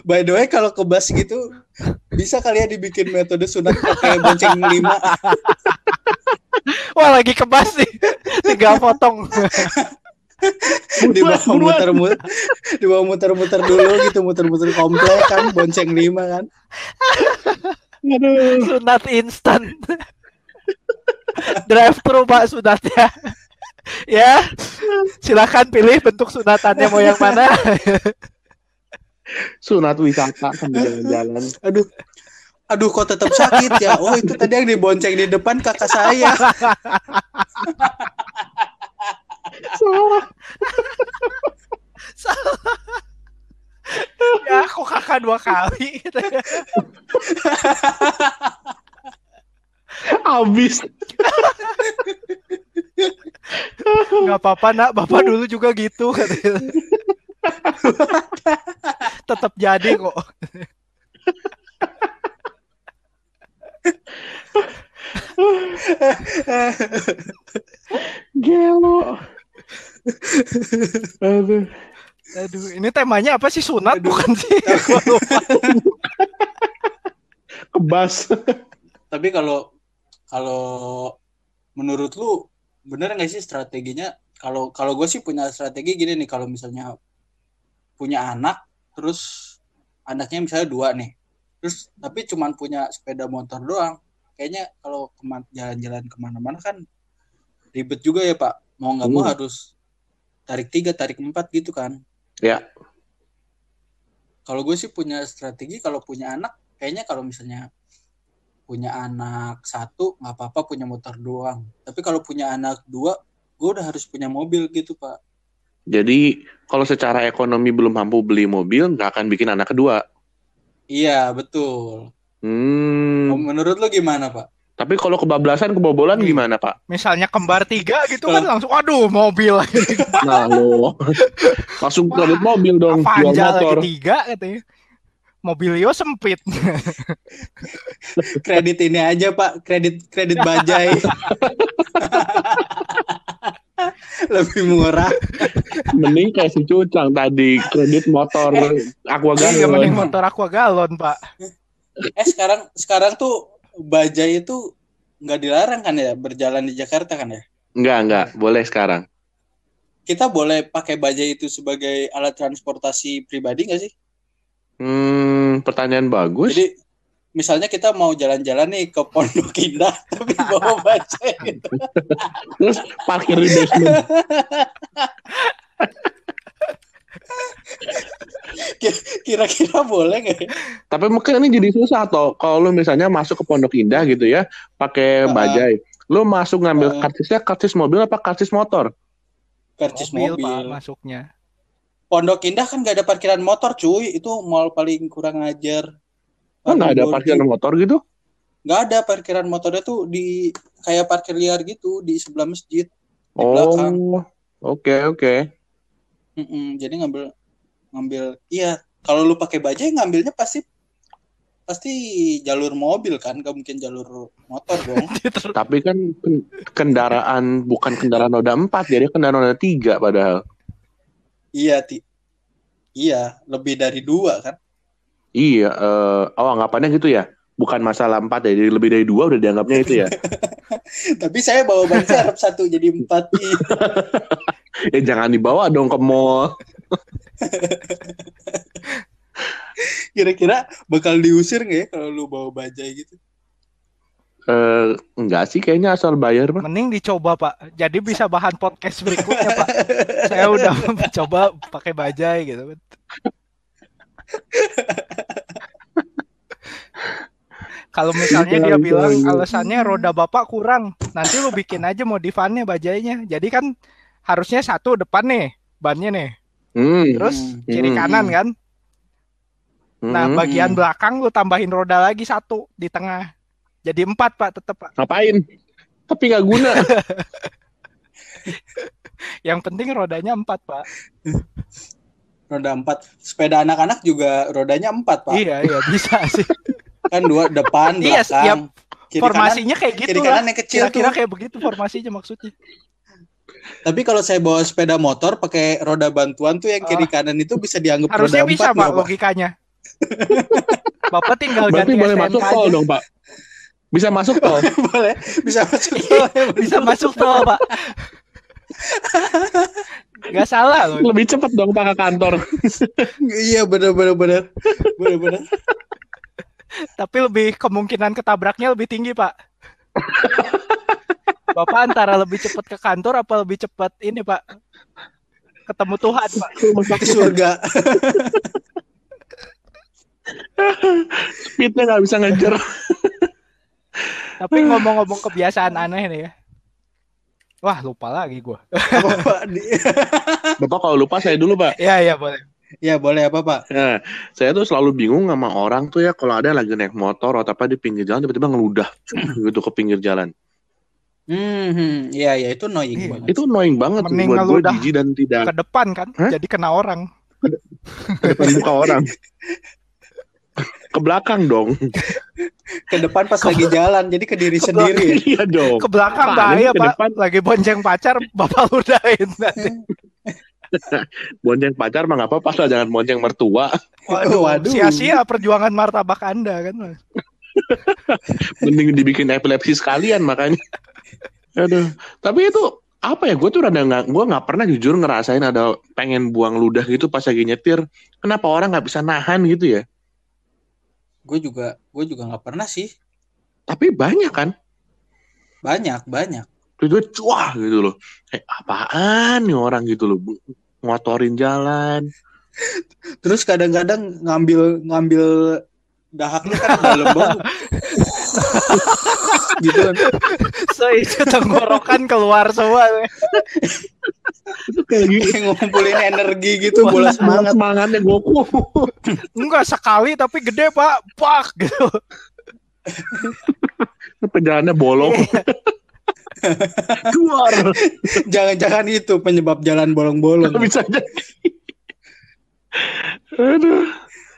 S3: by the way kalau kebas gitu bisa kali ya dibikin metode sunat pakai bonceng lima
S1: Wah, lagi kebas nih. Tinggal potong.
S3: di bawah muter-muter di bawah muter-muter dulu gitu muter-muter komplek kan bonceng lima kan
S2: Aduh.
S1: Sunat instan. Drive thru Pak sunatnya. ya. Silakan pilih bentuk sunatannya mau yang mana.
S2: Sunat wisata sambil jalan-jalan.
S3: aduh aduh kok tetap sakit ya oh itu tadi yang dibonceng di depan kakak saya
S2: Salah.
S1: Ya, kok kakak dua kali gitu ya.
S2: Abis.
S1: Nggak apa-apa nak, bapak dulu juga gitu. Tetap jadi kok.
S2: Gelo. Aduh.
S1: Aduh, ini temanya apa sih sunat bukan sih?
S2: Kebas.
S3: tapi kalau kalau menurut lu bener nggak sih strateginya kalau kalau gue sih punya strategi gini nih kalau misalnya punya anak terus anaknya misalnya dua nih terus tapi cuman punya sepeda motor doang kayaknya kalau keman- jalan-jalan ke mana-mana kan ribet juga ya pak mau nggak mau
S2: Hmm.
S3: harus tarik tiga tarik empat gitu kan
S2: Ya.
S3: kalau gue sih punya strategi kalau punya anak kayaknya kalau misalnya punya anak satu nggak apa-apa punya motor doang tapi kalau punya anak dua gue udah harus punya mobil gitu pak
S2: Jadi kalau secara ekonomi belum mampu beli mobil, nggak akan bikin anak kedua.
S3: iya betul
S2: Hmm.
S3: menurut lo gimana pak
S2: Tapi kalau kebablasan, kebobolan
S1: Hmm.
S2: gimana, Pak?
S1: Misalnya kembar tiga gitu kan langsung, aduh mobil
S2: Nah, lo langsung kredit mobil dong, jual
S1: Avanza
S2: motor.
S1: lagi tiga katanya. Mobilio sempit.
S3: kredit ini aja pak kredit kredit bajai lebih murah
S2: Mending kayak si Cucang tadi, kredit motor aqua
S1: Iya mending
S2: galon.
S1: motor aqua galon pak.
S3: eh sekarang sekarang tuh bajai itu nggak dilarang kan ya berjalan di Jakarta kan ya
S2: Enggak, enggak, boleh sekarang.
S3: kita boleh pakai bajai itu sebagai alat transportasi pribadi nggak sih
S2: Hmm, pertanyaan bagus.
S3: Jadi misalnya kita mau jalan-jalan nih ke Pondok Indah tapi bawa bajai gitu.
S2: Terus parkir di basement.
S3: Kira-kira boleh nggak? ya?
S2: Tapi mungkin ini jadi susah toh. Kalau lu misalnya masuk ke Pondok Indah gitu ya, pakai
S3: Ah.
S2: bajai. Lu masuk ngambil
S3: Ah.
S2: karcisnya karcis mobil apa karcis motor?
S3: Karcis mobil.
S1: pak masuknya.
S3: Pondok Indah kan nggak ada parkiran motor cuy. Itu mall paling kurang ajar.
S2: Oh, nggak ada parkiran motor gitu?
S3: Nggak ada parkiran motornya tuh di kayak parkir liar gitu di sebelah masjid. Di
S2: Oh,
S3: belakang.
S2: oke oke.
S3: Mm-mm, jadi ngambil ngambil iya kalau lu pakai bajai ngambilnya pasti pasti jalur mobil kan gak mungkin jalur motor dong
S2: Tapi kan ken- kendaraan bukan kendaraan roda empat, jadi kendaraan roda tiga padahal.
S3: iya ti iya lebih dari dua kan
S2: Iya, eh, oh anggapannya gitu ya. Bukan masalah empat ya, jadi lebih dari dua udah dianggapnya itu ya.
S3: tapi saya bawa ban serep satu jadi empat Ih,
S2: eh jangan dibawa dong ke mall.
S3: Kira-kira bakal diusir nggak ya kalau lu bawa bajai gitu?
S2: Eh, enggak sih kayaknya asal bayar mah.
S1: Mending dicoba Pak. Jadi bisa bahan podcast berikutnya Pak. Saya udah coba pakai bajai gitu. Kalau misalnya dia bilang alasannya roda bapak kurang, nanti lu bikin aja modifannya bajainya. Jadi kan harusnya satu depan nih bannya nih,
S2: Hmm.
S1: terus
S3: Hmm.
S1: kiri
S2: Hmm.
S1: kanan kan. Nah
S2: hmm.
S1: bagian belakang lu tambahin roda lagi satu di tengah. Jadi empat pak tetep pak.
S2: ngapain? Tapi nggak guna.
S1: Yang penting rodanya empat pak.
S3: Roda empat. Sepeda anak-anak juga rodanya empat pak.
S1: Iya iya bisa sih.
S3: Kan dua depan,
S1: Iya,
S3: belakang.
S1: iya,
S3: Kiri
S1: Formasinya kayak
S3: kanan,
S1: gitu
S3: kiri
S1: lah.
S3: kanan yang kecil
S1: Kira-kira
S3: tuh.
S1: kayak begitu formasinya maksudnya.
S3: Tapi kalau saya bawa sepeda motor pakai roda bantuan tuh yang kiri kanan itu bisa dianggap
S1: Oh. Harusnya
S3: roda
S1: bisa
S3: empat
S1: pak
S3: loh,
S1: logikanya. Bapak tinggal
S2: Berarti
S1: ganti
S2: boleh masuk tol dong, Pak. Bisa masuk tol.
S3: boleh bisa masuk
S1: Iya, bisa masuk tol pak. Gak salah loh.
S2: Lebih cepat dong Pak ke kantor.
S3: iya benar benar benar benar benar
S1: Tapi lebih kemungkinan ketabraknya lebih tinggi pak. Bapak antara lebih cepat ke kantor apa lebih cepat ini pak ketemu Tuhan pak.
S3: ke surga
S2: Speednya nggak bisa ngejar.
S1: Tapi ngomong-ngomong kebiasaan aneh nih ya. Wah lupa lagi gua.
S3: apa pak Di-
S2: Bapak kalau lupa saya dulu, Pak.
S1: Iya iya boleh.
S3: ya boleh apa pak
S2: Nah, saya tuh selalu bingung sama orang tuh ya kalau ada lagi naik motor atau apa di pinggir jalan tiba-tiba ngeludah gitu ke pinggir jalan.
S3: Hmm hmm. iya iya itu annoying
S1: Iya.
S3: banget
S2: Itu annoying banget tuh
S1: Mending
S2: buat gue jijik dan tidak
S1: Ke depan kan,
S2: Hah?
S1: jadi kena orang.
S2: ke depan muka orang. ke belakang dong.
S3: ke depan pas lagi jalan jadi ke diri
S1: Ke
S3: sendiri
S2: iya dong.
S1: Ke belakang bahaya
S2: ke
S1: pak.
S2: depan?
S1: Lagi bonceng pacar, bapak ludahin nanti.
S2: Bonceng pacar mah apa-apa lah jangan bonceng mertua.
S1: Waduh,
S3: Waduh.
S1: sia-sia perjuangan martabak anda kan. Mas.
S2: Mending dibikin epilepsi sekalian makanya. Aduh. Tapi itu apa ya? Gue tuh rada nggak, gue nggak pernah jujur ngerasain ada pengen buang ludah gitu pas lagi nyetir. Kenapa orang nggak bisa nahan gitu ya?
S3: gue juga gue juga nggak pernah sih
S2: Tapi banyak kan.
S3: banyak banyak
S2: Itu cuah gitu loh. Eh, apaan nih orang gitu loh. Ngotorin jalan.
S3: terus kadang-kadang ngambil ngambil dahaknya kan dalam banget gitu kan
S1: So itu tenggorokan keluar semua.
S2: Itu kayak lagi
S3: Kayak ngumpulin energi gitu bola semangat
S2: semangatnya Goku.
S1: Enggak sekali tapi gede pak, pak gitu.
S2: Perjalanannya bolong. Keluar.
S3: jangan-jangan itu penyebab jalan bolong-bolong
S2: Bisa jadi. Aduh.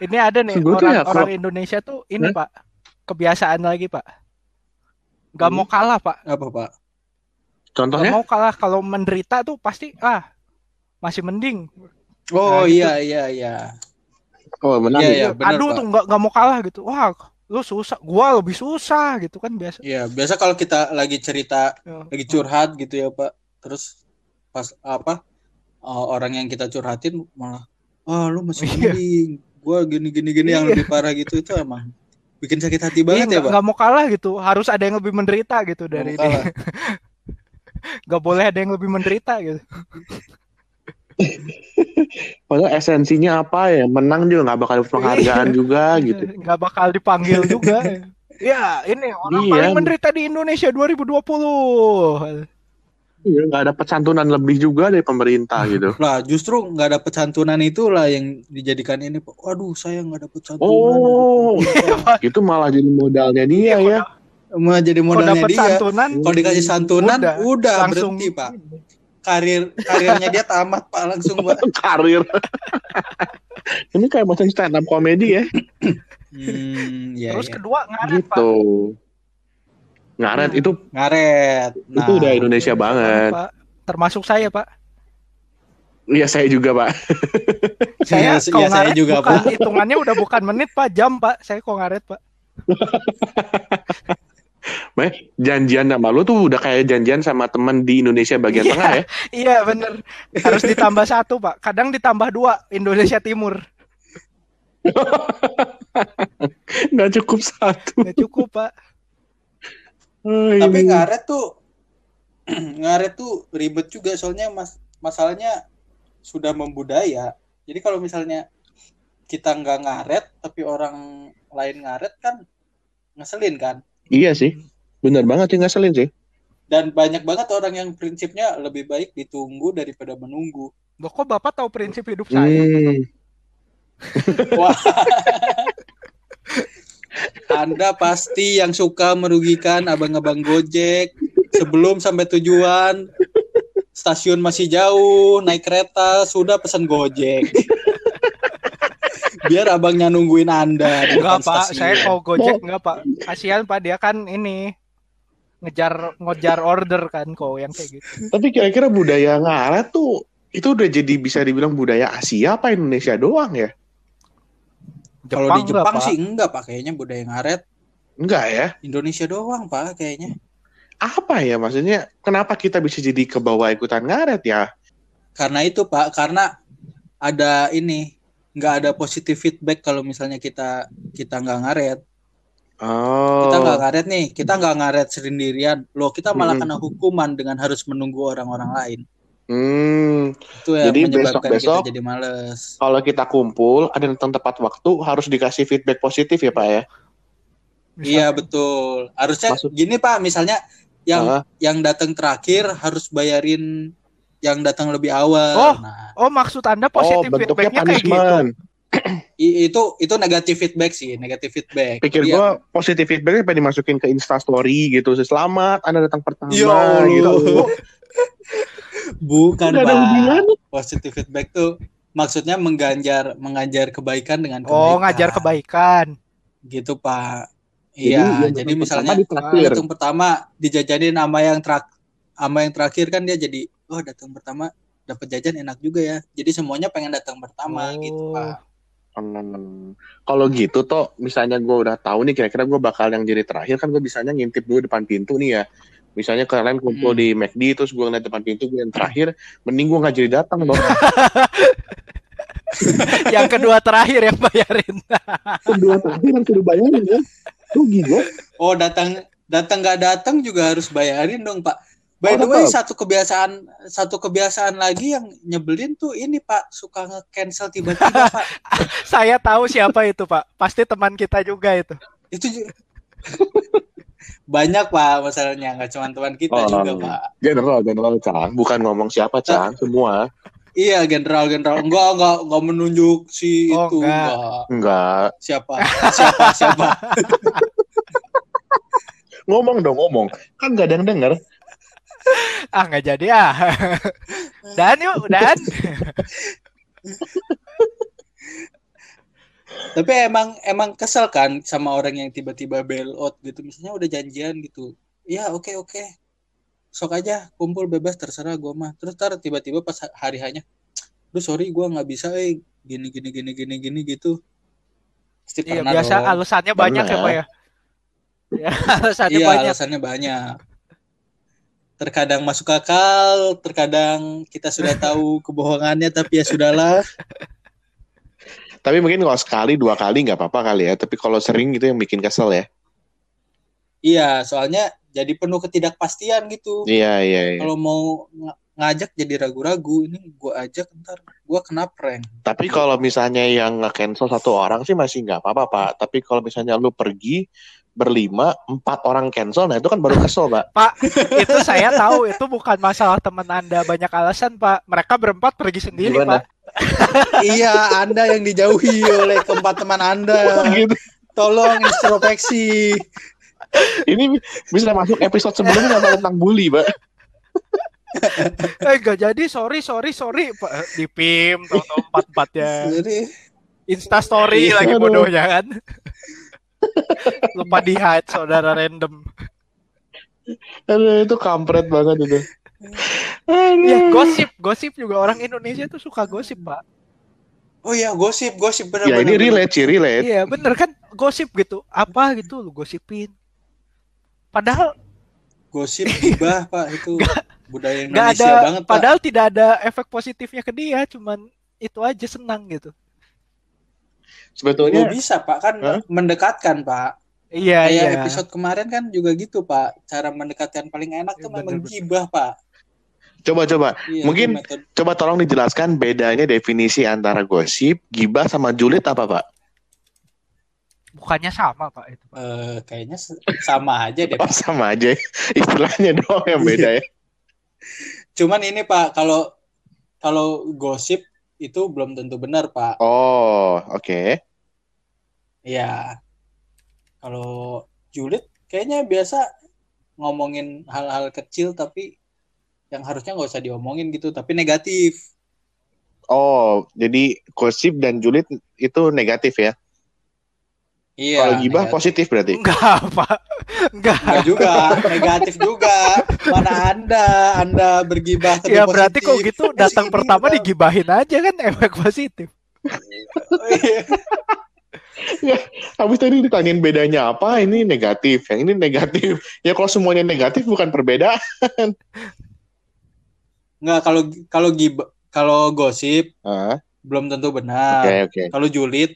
S1: Ini ada nih orang
S2: ya,
S1: orang
S2: kalau-
S1: Indonesia tuh ini
S2: Hah?
S1: pak kebiasaan lagi pak. Gak
S2: Hmm.
S1: mau kalah pak,
S3: apa pak
S1: gak
S2: Contohnya?
S1: mau kalah kalau menderita tuh pasti ah masih mending.
S3: oh
S1: Nah, gitu.
S3: iya iya iya
S2: Oh, benar.
S3: Iya, iya. benar,
S1: Aduh
S3: Pak.
S1: tuh nggak nggak mau kalah gitu. Wah lu susah, gua lebih susah gitu kan biasa.
S3: Iya, biasa kalau kita lagi cerita,
S1: Ya.
S3: lagi curhat gitu ya, Pak. Terus pas apa uh, orang yang kita curhatin malah, "Ah, lu masih
S1: Iya.
S3: mending. Gua gini gini gini yang
S1: Iya.
S3: lebih parah gitu itu emang bikin sakit hati
S1: Iya,
S3: banget ya,
S1: nggak
S3: Pak.
S1: nggak mau kalah gitu. Harus ada yang lebih menderita gitu
S3: Nggak
S1: dari ini. Gak boleh ada yang lebih menderita gitu.
S2: Padahal esensinya apa ya? Menang juga nggak bakal dapat penghargaan juga gitu.
S1: Gak bakal dipanggil juga. ya, ini orang
S2: Iya.
S1: paling menderita di Indonesia 2020.
S2: Iya, nggak dapat santunan lebih juga dari pemerintah gitu.
S3: Lah, justru nggak dapet santunan itulah yang dijadikan ini, Pak. Waduh, saya nggak dapet santunan.
S2: Oh, itu malah jadi modalnya dia ya.
S3: Mau jadi
S1: Kalau
S3: modalnya
S1: dapat
S3: dia.
S1: santunan,
S3: Kalau dikasih santunan,
S1: Udah,
S3: udah,
S1: langsung
S3: berhenti, Pak. Karir karirnya dia tamat, Pak, langsung, Pak.
S2: Karir. Ini kayak macam stand up komedi ya.
S3: Hmm, ya,
S1: Terus
S3: ya.
S1: kedua ngaret pak.
S2: Gitu. Ngaret itu
S3: ngaret. Nah,
S2: itu udah Indonesia banget.
S1: Pak. Termasuk saya pak.
S2: Iya saya juga pak.
S1: Saya
S3: Ya,
S1: kalau
S3: ya, saya juga,
S1: bukan,
S3: Pak.
S1: hitungannya udah bukan menit pak, jam pak. Saya kok ngaret pak.
S2: Meh, janjian sama lu tuh udah kayak janjian sama teman di Indonesia bagian
S1: Iya.
S2: tengah ya.
S1: Iya bener. Harus ditambah satu pak. Kadang ditambah dua Indonesia Timur.
S2: Nggak cukup satu.
S1: Nggak cukup pak.
S2: Oh,
S3: Tapi ngaret tuh ngaret tuh ribet juga soalnya mas masalahnya sudah membudaya. Jadi kalau misalnya kita nggak ngaret tapi orang lain ngaret kan ngeselin kan.
S2: Iya sih. Bener banget sih ngeselin sih.
S3: Dan banyak banget orang yang prinsipnya lebih baik ditunggu daripada menunggu.
S1: Loh, kok bapak tahu prinsip hidup saya?
S2: Hmm.
S3: Wah. Anda pasti yang suka merugikan abang-abang Gojek sebelum sampai tujuan stasiun masih jauh naik kereta sudah pesan Gojek. Biar abangnya nungguin Anda
S1: Enggak pak,
S3: stasiun.
S1: saya kalau gojek enggak pak. Kasihan pak dia kan ini ngejar ngejar order kan kok yang kayak gitu.
S2: Tapi kira-kira budaya ngaret tuh itu udah jadi bisa dibilang budaya Asia apa Indonesia doang ya?
S3: Kalau di
S1: enggak,
S3: Jepang
S1: Pak.
S3: sih enggak pak kayaknya budaya ngaret
S2: Enggak ya?
S3: Indonesia doang pak kayaknya.
S2: Apa ya maksudnya? Kenapa kita bisa jadi ke bawah ikutan ngaret ya?
S3: Karena itu pak karena ada ini nggak ada positif feedback kalau misalnya kita kita nggak ngaret.
S2: Oh.
S3: kita nggak ngaret nih kita nggak ngaret sendirian loh kita malah
S2: Mm-mm.
S3: kena hukuman dengan harus menunggu orang-orang lain
S2: Hmm,
S3: itu yang
S2: Jadi besok-besok-
S3: kita jadi males
S2: kalau kita kumpul ada yang datang tepat waktu harus dikasih feedback positif ya Pak ya?
S1: Misal-
S3: iya betul harusnya
S2: Maksud-
S3: gini pak misalnya yang
S2: Ah,
S3: yang datang terakhir harus bayarin yang datang lebih awal
S1: Oh,
S3: nah
S1: Oh maksud anda
S2: oh
S1: positif
S2: bentuknya
S1: feedbacknya kayak gitu?
S3: i- itu itu negatif feedback sih negatif feedback
S2: Pikir
S3: Iya.
S2: gua positif feedbacknya pengen dimasukin ke Insta Story gitu. Selamat Anda datang pertama
S3: Ya Allah.
S2: gitu.
S3: bukan
S2: Nggak ada
S3: pak. positif feedback tuh maksudnya mengganjar mengajar kebaikan dengan kebaikan.
S1: Oh ngajar kebaikan.
S3: gitu pak.
S2: Jadi,
S3: iya
S2: yang
S3: jadi
S2: datang
S3: misalnya datang pertama dijajanin sama yang terak sama yang terakhir kan dia jadi oh datang pertama dapat jajan enak juga ya. Jadi semuanya pengen datang pertama gitu
S1: Oh.
S3: pak.
S2: Hmm, kalau gitu toh misalnya gue udah tahu nih kira-kira gue bakal yang jadi terakhir kan gue bisanya ngintip dulu depan pintu nih ya misalnya kalian kumpul
S3: Hmm.
S2: di McD terus gue ngeliat depan pintu gue yang terakhir mending gue nggak jadi datang dong
S1: yang kedua terakhir yang bayarin.
S2: kedua terakhir yang sudah bayarin ya rugi gue
S3: oh datang datang nggak datang juga harus bayarin dong pak by
S2: Oh,
S3: the way satu kebiasaan satu kebiasaan lagi yang nyebelin tuh ini pak suka nge-cancel tiba-tiba pak
S1: Saya tahu siapa itu pak. Pasti teman kita juga itu.
S3: itu banyak pak masalahnya nggak cuma teman kita
S2: Oh.
S3: juga pak
S2: general general Cang bukan ngomong siapa Cang semua
S3: Iya, general general. Enggak, enggak, enggak menunjuk si
S1: Oh,
S3: itu.
S1: enggak.
S3: Enggak. Siapa? Siapa? Siapa?
S2: ngomong dong ngomong kan gak ada yang denger
S1: Ah nggak jadi ah. Dan yuk, dan.
S3: Tapi emang emang kesel kan sama orang yang tiba-tiba bail out gitu. Misalnya udah janjian gitu. Iya, oke oke. Sok aja kumpul bebas terserah gua mah. Terus tar tiba-tiba pas hari hanya, "Duh sorry gua nggak bisa eh gini gini gini gini gini gitu." Pasti
S1: Iya biasa
S3: dong.
S1: alasannya banyak ya pak ya. Ya, alasannya
S3: Iya,
S1: banyak.
S3: alasannya banyak. Terkadang masuk akal, terkadang kita sudah tahu kebohongannya, tapi ya sudahlah.
S2: tapi mungkin kalau sekali dua kali nggak apa-apa kali ya tapi kalau sering gitu yang bikin kesel ya
S3: Iya, soalnya jadi penuh ketidakpastian gitu.
S2: iya iya, iya.
S3: Kalau mau ng- ngajak jadi ragu-ragu, ini gua ajak ntar gua kena prank.
S2: Tapi kalau misalnya yang nge-cancel satu orang sih masih nggak apa-apa, Pak. Tapi kalau misalnya lu pergi berlima, empat orang cancel, nah itu kan baru kesel, Pak.
S1: itu saya tahu itu bukan masalah teman anda banyak alasan pak. Mereka berempat pergi sendiri
S2: Gimana?
S1: pak.
S3: iya, Anda yang dijauhi oleh keempat teman Anda.
S2: gitu.
S3: Tolong introspeksi.
S2: Ini bisa masuk episode sebelumnya tentang bully, Pak.
S1: Eh nggak jadi sorry sorry sorry Pak. di pim empat empatnya.
S3: Jadi
S1: Insta story
S3: Iya,
S1: lagi bodohnya kan. Lupa di hide saudara random.
S2: Aduh, itu kampret banget itu. Aduh.
S1: Ya gosip, gosip juga orang Indonesia tuh suka gosip pak.
S3: Oh iya, gosip, gosip benar
S2: Ya ini relate sih, relate.
S1: Iya bener kan gosip gitu. Apa gitu lu gosipin. Padahal
S3: Gosip gibah, Pak, itu budaya Indonesia
S1: ada,
S3: banget, Pak.
S1: padahal tidak ada efek positifnya ke dia, cuman itu aja senang gitu.
S2: Sebetulnya
S3: Oh, bisa Pak kan
S2: Hah?
S3: mendekatkan Pak.
S1: Iya,
S3: Kayak
S1: iya.
S3: episode kemarin kan juga gitu Pak. Cara mendekatkan paling enak tuh
S1: Iya,
S3: memang gibah Pak.
S2: coba-coba
S3: Iya,
S2: Mungkin-
S3: metode-
S2: coba tolong dijelaskan bedanya definisi antara gosip, gibah sama julid apa, Pak?
S1: Bukannya sama, Pak, itu, Pak.
S3: eh, kayaknya sama aja deh.
S2: Oh,
S3: Pak.
S2: sama aja. Istilahnya doang yang beda ya.
S3: Cuman ini Pak kalau kalau gosip itu belum tentu benar Pak.
S2: Oh, oke.
S3: Iya. Kalau julid kayaknya biasa ngomongin hal-hal kecil tapi yang harusnya nggak usah diomongin gitu, tapi negatif.
S2: Oh, jadi gosip dan julid itu negatif ya?
S3: Iya.
S2: Kalau gibah
S3: negatif.
S2: positif berarti?
S1: Enggak, Pak. Enggak.
S3: Enggak juga, negatif juga. Mana Anda, Anda bergibah tapi
S1: Ya berarti kok gitu datang
S3: Ini
S1: pertama
S3: kita-
S1: digibahin aja kan efek positif.
S3: Iya.
S2: Habis tadi ditanyain bedanya apa? Ini negatif, yang ini negatif. Ya kalau semuanya negatif bukan perbedaan.
S3: Enggak kalau kalau gibah kalau gosip
S2: Ah,
S3: belum tentu
S2: Oke,
S3: benar.
S2: oke.
S3: Kalau julid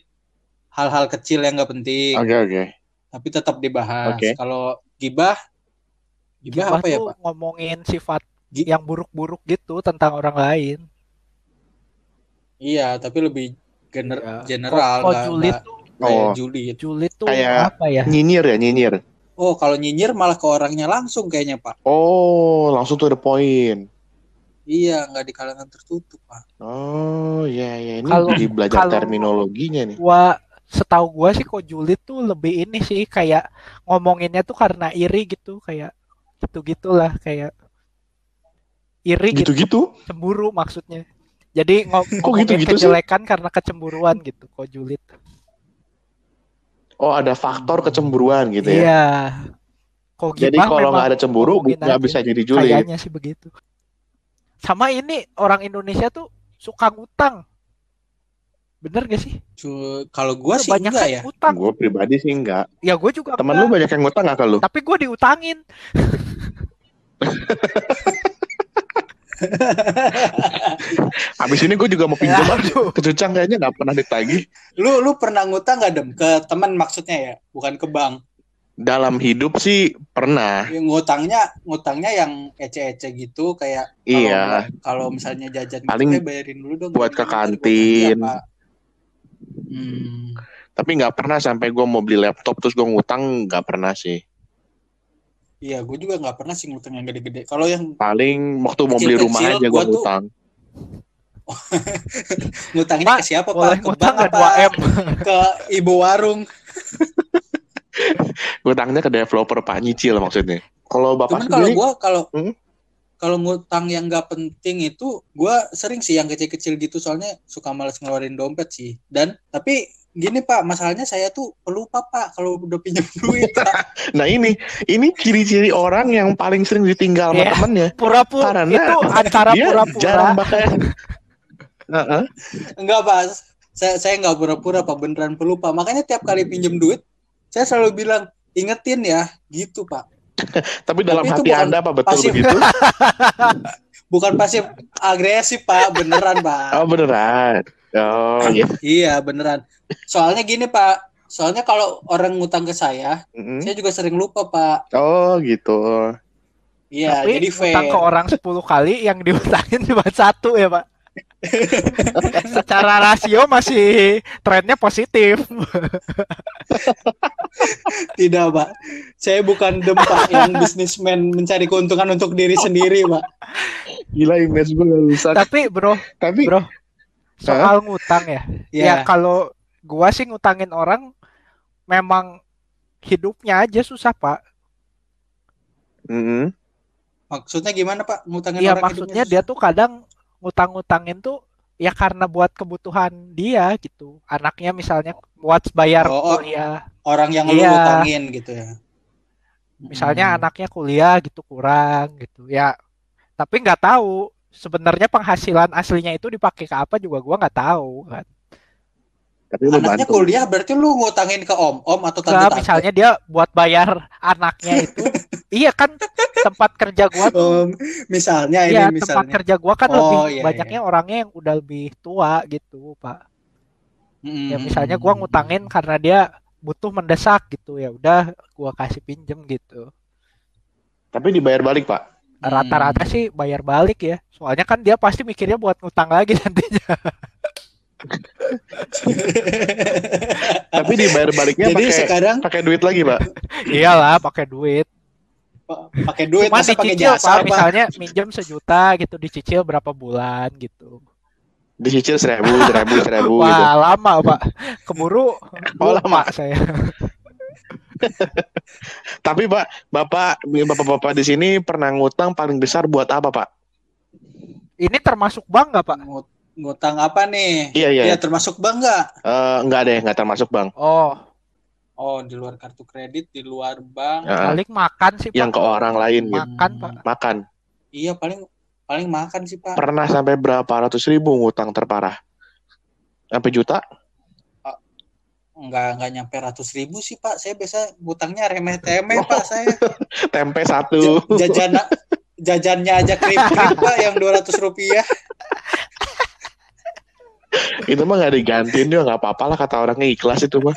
S3: hal-hal kecil yang nggak penting
S2: Oke, oke.
S3: tapi tetap dibahas.
S2: Oke.
S3: Kalau gibah gibah
S1: Gibah
S3: apa ya,
S1: tuh
S3: Pak?
S1: ngomongin sifat
S3: Gi-
S1: yang buruk-buruk gitu tentang orang lain.
S3: Iya, tapi lebih gener
S1: Iya.
S3: general
S1: julid
S3: nggak
S1: tuh,
S3: kayak
S2: Oh.
S3: julid.
S1: julid tuh
S2: Kayak-
S1: apa ya?
S2: Nyinyir ya, nyinyir.
S3: Oh, kalau nyinyir malah ke orangnya langsung kayaknya, Pak.
S2: Oh, langsung to the point.
S3: Iya, nggak di kalangan tertutup, Pak.
S2: Oh, iya, iya. Ini
S1: Kalau-
S2: jadi belajar
S1: kalau-
S2: terminologinya nih.
S1: Gua setahu gua sih kok julid tuh lebih ini sih kayak ngomonginnya tuh karena iri gitu kayak gitu-gitulah kayak iri gitu,
S2: Gitu-gitu?
S1: cemburu maksudnya. Jadi ngo-
S2: Kok gitu-gitu sih?
S1: kejelekan karena kecemburuan gitu kok julid.
S2: Oh, ada faktor kecemburuan gitu ya.
S1: Iya. Kok
S2: Jadi kalau nggak ada cemburu, nggak bisa jadi julid.
S1: Kayaknya sih begitu. Sama ini orang Indonesia tuh suka ngutang. Bener gak sih?
S3: Kalau gua sih
S1: Kebanyakan
S3: enggak ya.
S1: ngutang.
S2: Gue pribadi sih enggak.
S1: Ya gue juga
S2: Temen
S1: enggak.
S2: lu banyak yang ngutang nggak ke lu?
S1: Tapi gue diutangin.
S2: Abis ini gue juga mau pinjam ah.
S1: Aduh.
S2: ke Cucang kayaknya nggak pernah ditagih.
S3: Lu lu pernah ngutang nggak dem ke teman maksudnya ya, bukan ke bank.
S2: Dalam hidup sih pernah.
S3: Yang ngutangnya ngutangnya yang ece-ece gitu kayak kalau-
S2: Iya.
S3: Kalau misalnya jajan gitu,
S2: Paling
S3: "Eh, bayarin dulu dong.
S2: buat ke kantin.
S3: apa." Hmm.
S2: Tapi nggak pernah sampai gue mau beli laptop terus gue ngutang nggak pernah sih.
S3: Iya, gue juga nggak pernah sih ngutang yang gede-gede. Kalau yang
S2: Paling waktu mau beli rumah aja gue
S3: tuh-
S2: ngutang.
S3: ngutangnya
S1: Pak,
S3: ke siapa pak? Ke bank apa
S1: 2 M?
S3: ke ibu warung?
S2: Ngutangnya ke developer Pak nyicil maksudnya. Kalau bapak
S3: Cuman kalau gue kalau
S2: Hmm?
S3: Kalau ngutang yang nggak penting itu gue sering sih yang kecil-kecil gitu soalnya suka males ngeluarin dompet sih. Dan tapi gini pak, masalahnya saya tuh pelupa pak kalau udah pinjam duit. Pak.
S2: nah ini ini ciri-ciri orang yang paling sering ditinggal sama
S1: Iya.
S2: temennya.
S1: Pura-pura
S2: Karena
S1: itu antara
S2: Dia
S1: pura-pura
S2: jarang pakai. Heeh.
S3: Enggak pak, saya saya nggak pura-pura pak beneran pelupa. Makanya tiap kali pinjam duit, saya selalu bilang ingetin ya, gitu pak.
S2: Tapi dalam
S3: Tapi
S2: hati
S3: bukan
S2: Anda apa betul
S3: pasif.
S2: begitu?
S3: Bukan pasif agresif pak, beneran pak.
S2: Oh beneran. Oh iya.
S3: Iya beneran. Soalnya gini pak, soalnya kalau orang ngutang ke saya,
S2: Mm-mm.
S3: saya juga sering lupa pak.
S2: Oh gitu.
S3: Iya, jadi fair.
S1: utang ke orang 10 kali yang diutangin cuma satu ya, Pak. Secara rasio masih trennya positif.
S3: Tidak pak, saya bukan dem pak yang bisnismen mencari keuntungan untuk diri sendiri pak.
S2: Gila image gue gak rusak.
S1: Tapi bro,
S2: Tapi
S1: bro, soal ngutang ya. Ya
S3: Ya,
S1: kalau gua sih ngutangin orang memang hidupnya aja susah, Pak.
S2: Mm-mm.
S3: maksudnya gimana pak? Ngutangin
S1: Iya,
S3: orang
S1: maksudnya
S3: hidupnya
S1: dia tuh kadang ngutang-ngutangin tuh ya karena buat kebutuhan dia gitu. Anaknya misalnya buat bayar
S3: Oh, oh.
S1: kuliah.
S3: orang yang lu
S1: Iya.
S3: ngutangin gitu ya.
S1: Misalnya
S3: Hmm.
S1: anaknya kuliah gitu kurang gitu. Ya, tapi nggak tahu sebenarnya penghasilan aslinya itu dipakai ke apa juga gua nggak tahu kan.
S2: Tapi lu
S3: Anaknya
S2: bantu.
S3: kuliah berarti lu ngutangin ke om-om atau tante-tante?
S1: misalnya dia buat bayar anaknya itu. iya kan tempat kerja gua tuh.
S3: Oh, misalnya ini
S1: Iya, tempat
S3: misalnya.
S1: kerja gua kan
S3: Oh,
S1: lebih
S3: iya,
S1: banyaknya orangnya yang udah lebih tua gitu, Pak.
S3: Mm-mm.
S1: Ya misalnya gua ngutangin karena dia butuh mendesak gitu ya udah gua kasih pinjem gitu.
S2: Tapi dibayar balik, Pak.
S3: Hmm.
S1: Rata-rata sih bayar balik ya. Soalnya kan dia pasti mikirnya buat ngutang lagi nantinya.
S2: Tapi dibayar baliknya
S3: Jadi
S2: pakai
S3: sekarang
S2: pakai duit lagi, Pak.
S1: Iyalah pakai duit.
S3: pa- pakai duit
S1: Cuma
S3: masa pakai
S1: dicicil
S3: jasa
S1: Pak,
S3: apa?
S1: misalnya minjem sejuta gitu dicicil berapa bulan gitu.
S2: Dicicil seribu, seribu, seribu gitu.
S1: Wah lama Pak. Keburu
S2: Oh, lama.
S1: saya.
S2: Tapi Pak, Bapak Bapak-bapak di sini pernah ngutang paling besar buat apa, Pak?
S1: Ini termasuk bank nggak Pak?
S3: Ngut- ngutang apa nih?
S2: Iya, iya.
S3: Iya termasuk bank nggak?
S2: Eh, enggak deh, enggak termasuk, Bang.
S1: Oh
S3: Oh di luar kartu kredit, di luar bank.
S2: Heeh.
S1: paling makan sih Pak.
S2: yang ke orang lain gitu.
S1: Makan Pak.
S2: Makan.
S3: Iya paling paling makan sih pak.
S2: Pernah sampai berapa ratus ribu ngutang terparah? Sampai juta?
S3: Nggak nggak nyampe ratus ribu sih pak. Saya biasa ngutangnya remeh temeh pak saya.
S2: Tempe satu.
S3: Ja- Jajan jajannya aja krip krip pak yang dua ratus rupiah.
S2: itu mah nggak digantiin juga nggak apa-apa lah kata orangnya ikhlas itu mah.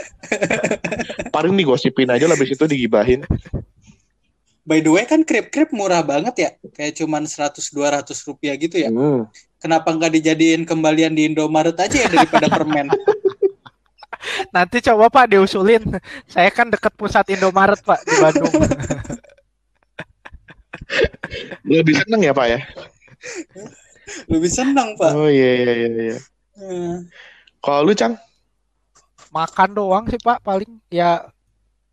S2: Paling digosipin aja lah habis itu digibahin.
S3: By the way kan krip krip murah banget ya. Kayak cuman 100-200 rupiah gitu ya.
S2: Hmm.
S3: Kenapa nggak dijadiin kembalian di Indomaret aja ya daripada permen?
S1: Nanti coba Pak diusulin. Saya kan deket pusat Indomaret Pak di Bandung.
S2: Lebih seneng ya Pak ya?
S3: Lebih senang pak.
S2: Oh iya iya iya.
S3: Hmm.
S2: Kalau lu Cang
S1: makan doang sih Pak paling ya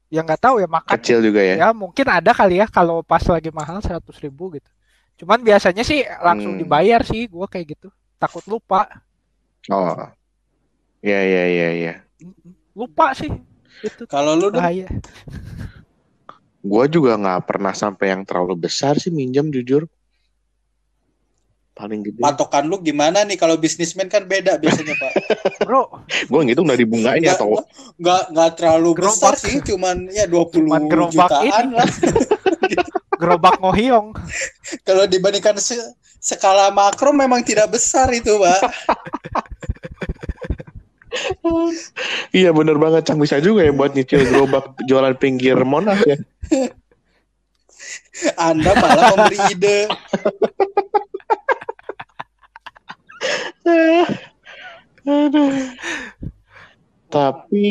S1: ya nggak tahu ya makan.
S2: kecil juga ya.
S1: Ya mungkin ada kali ya kalau pas lagi mahal 100 ribu gitu. Cuman biasanya sih langsung
S2: Hmm.
S1: dibayar sih gua kayak gitu. Takut lupa.
S2: Oh. Iya iya iya iya.
S1: Lupa sih. Itu
S3: Kalau lu dong,
S1: bahaya.
S2: Gua juga nggak pernah sampai yang terlalu besar sih minjem jujur. Paling gede.
S3: patokan lu gimana nih? Kalau bisnismen kan beda biasanya pak.
S1: Bro,
S2: Gue ngitung dari bunganya
S3: Nggak-
S2: atau
S3: nggak nggak terlalu
S1: Gerobak.
S3: besar sih, cuman ya 20
S1: Cuman gerobak
S3: jutaan
S1: ini.
S3: lah.
S1: gerobak ngohiong.
S3: Kalau dibandingkan se- skala makro memang tidak besar itu, Pak.
S2: Iya bener banget Cang bisa juga ya buat nyicil gerobak jualan pinggir Monas ya.
S3: Anda malah memberi ide.
S2: Aduh. Tapi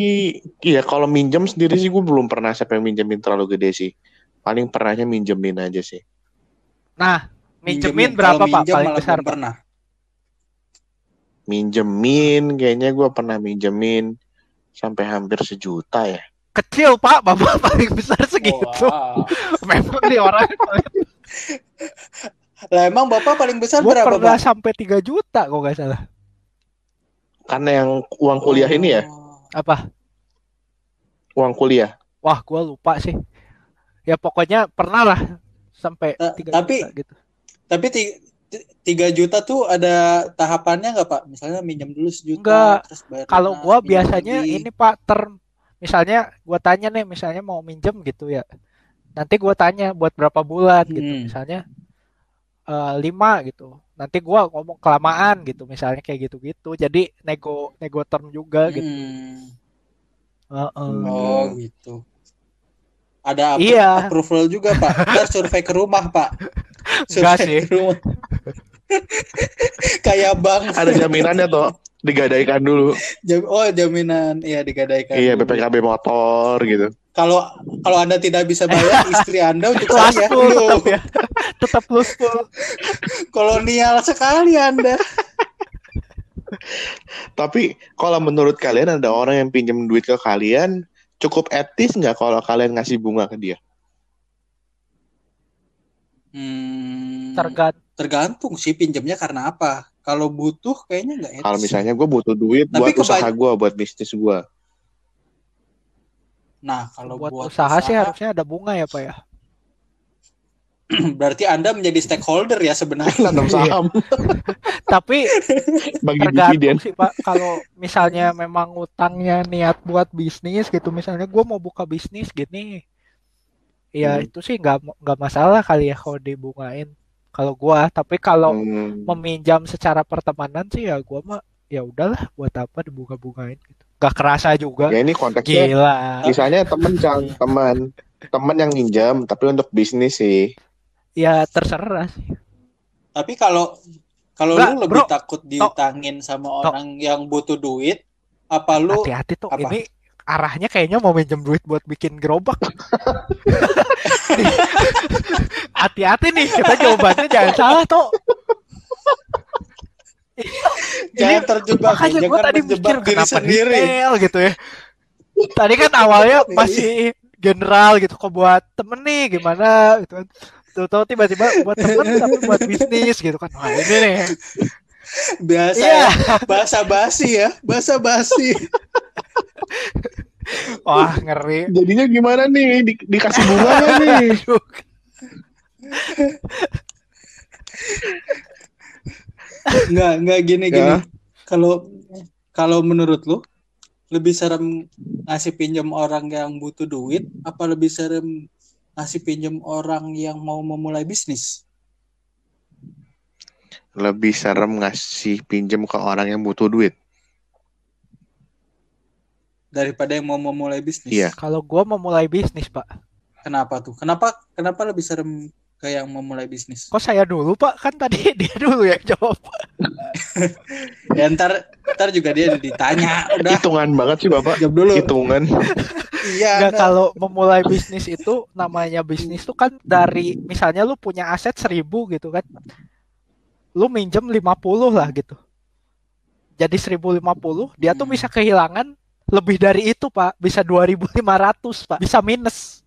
S2: iya kalau minjem sendiri sih gue belum pernah sampai minjemin terlalu gede sih. Paling pernahnya minjemin aja sih.
S1: Nah, minjemin
S3: Minjemin.
S1: berapa Pak
S3: minjem
S1: paling besar?
S3: pernah.
S2: Minjemin kayaknya gue pernah minjemin sampai hampir sejuta ya.
S1: Kecil Pak, Bapak paling besar segitu.
S3: Wah.
S1: Memang nih orang
S3: Lah emang Bapak paling besar
S1: Gua
S3: berapa,
S1: pernah sampai 3 juta kok nggak salah.
S2: Karena yang uang kuliah ini ya,
S3: Oh.
S1: Apa?
S2: uang kuliah.
S1: Wah, gua lupa sih. Ya pokoknya pernah lah sampai
S3: Ta-
S1: 3
S3: tapi-
S1: juta gitu.
S3: Tapi ti- ti- tiga juta tuh ada tahapannya nggak Pak? Misalnya minjem dulu sejuta,
S1: Enggak.
S3: terus bayar
S1: Kalau gua biasanya
S3: lagi.
S1: ini Pak term misalnya gua tanya nih misalnya mau minjem gitu ya. Nanti gua tanya buat berapa bulan gitu.
S3: Hmm.
S1: Misalnya eh, lima gitu. Nanti gua ngomong kelamaan gitu misalnya kayak gitu-gitu. Jadi nego nego term juga gitu.
S3: Hmm.
S1: Heeh.
S3: Oh gitu. Ada appro-
S1: Iya.
S3: approval juga Pak. Ntar survei ke rumah Pak. Survei ke rumah. Kayak bank.
S2: Ada jaminannya tuh, digadaikan dulu.
S3: Oh jaminan, iya digadaikan.
S2: Iya
S3: dulu.
S2: BPKB motor gitu.
S3: Kalau kalau anda tidak bisa bayar istri anda untuk
S1: Plus
S3: saya.
S1: tetap ya. Tetap plus full.
S3: kolonial sekali anda.
S2: Tapi kalau menurut kalian ada orang yang pinjam duit ke kalian, cukup etis nggak kalau kalian ngasih bunga ke dia?
S3: Hmm,
S1: Tergantung
S3: tergantung sih pinjamnya karena apa. Kalau butuh kayaknya nggak etis.
S2: Kalau misalnya gue butuh duit
S3: Tapi
S2: buat
S3: kebany-
S2: usaha gue, buat bisnis gue.
S3: Nah kalau
S1: buat,
S3: buat,
S1: usaha, sih harusnya ada bunga ya Pak ya.
S3: berarti anda menjadi stakeholder ya sebenarnya.
S2: Nanam saham,
S1: Tapi
S2: bagi
S1: tergantung
S2: dividen.
S1: sih Pak. Kalau misalnya memang utangnya niat buat bisnis gitu, misalnya gua mau buka bisnis gini, ya
S2: Hmm.
S1: itu sih nggak nggak masalah kali ya kalau dibungain. Kalau gua, tapi kalau
S2: Hmm.
S1: meminjam secara pertemanan sih ya gua mah ya udahlah buat apa dibunga-bungain gitu gak kerasa juga
S2: Ya ini konteksnya
S1: gila
S2: misalnya temen cang teman teman yang minjam tapi untuk bisnis sih.
S1: ya terserah sih
S3: Tapi kalau kalau lu lebih
S1: bro.
S3: takut diutangin sama orang yang butuh duit, apa lu
S1: hati-hati tuh
S3: apa?
S1: ini arahnya kayaknya mau minjem duit buat bikin gerobak. Hati-hati nih kita jawabannya jangan salah tuh
S3: jangan terjebak,
S1: makanya gue tadi mikir kenapa
S3: sendiri.
S1: detail gitu ya. Tadi kan awalnya masih general gitu kok buat temen nih gimana? Gitu kan. Tahu-tahu tiba-tiba buat temen tapi buat bisnis gitu kan. Wah ini nih.
S3: Biasa
S1: Iya.
S3: ya, bahasa basi ya, bahasa basi.
S1: wah ngeri
S2: Jadinya gimana nih? Di- dikasih bunga nggak nih?
S1: Aduh.
S3: Enggak, enggak gini gini.
S2: Ya.
S3: Kalau kalau menurut lu lebih serem ngasih pinjam orang yang butuh duit apa lebih serem ngasih pinjam orang yang mau memulai bisnis?
S2: Lebih serem ngasih pinjam ke orang yang butuh duit.
S3: Daripada yang mau memulai bisnis.
S2: Iya.
S1: kalau gue mau mulai bisnis pak
S3: Kenapa tuh? Kenapa kenapa lebih serem ke yang memulai bisnis?
S1: kok saya dulu pak kan tadi dia dulu yang jawab
S3: Ya ntar ntar juga dia ditanya udah
S2: Hitungan banget sih Bapak.
S3: jawab dulu.
S2: Hitungan.
S3: Iya. Anda.
S1: kalau memulai bisnis itu namanya bisnis tuh kan dari misalnya lu punya aset seribu gitu kan. Lu minjem 50 lah gitu. Jadi 1050, dia tuh
S3: Hmm.
S1: bisa kehilangan lebih dari itu, Pak. Bisa 2500, Pak. Bisa minus.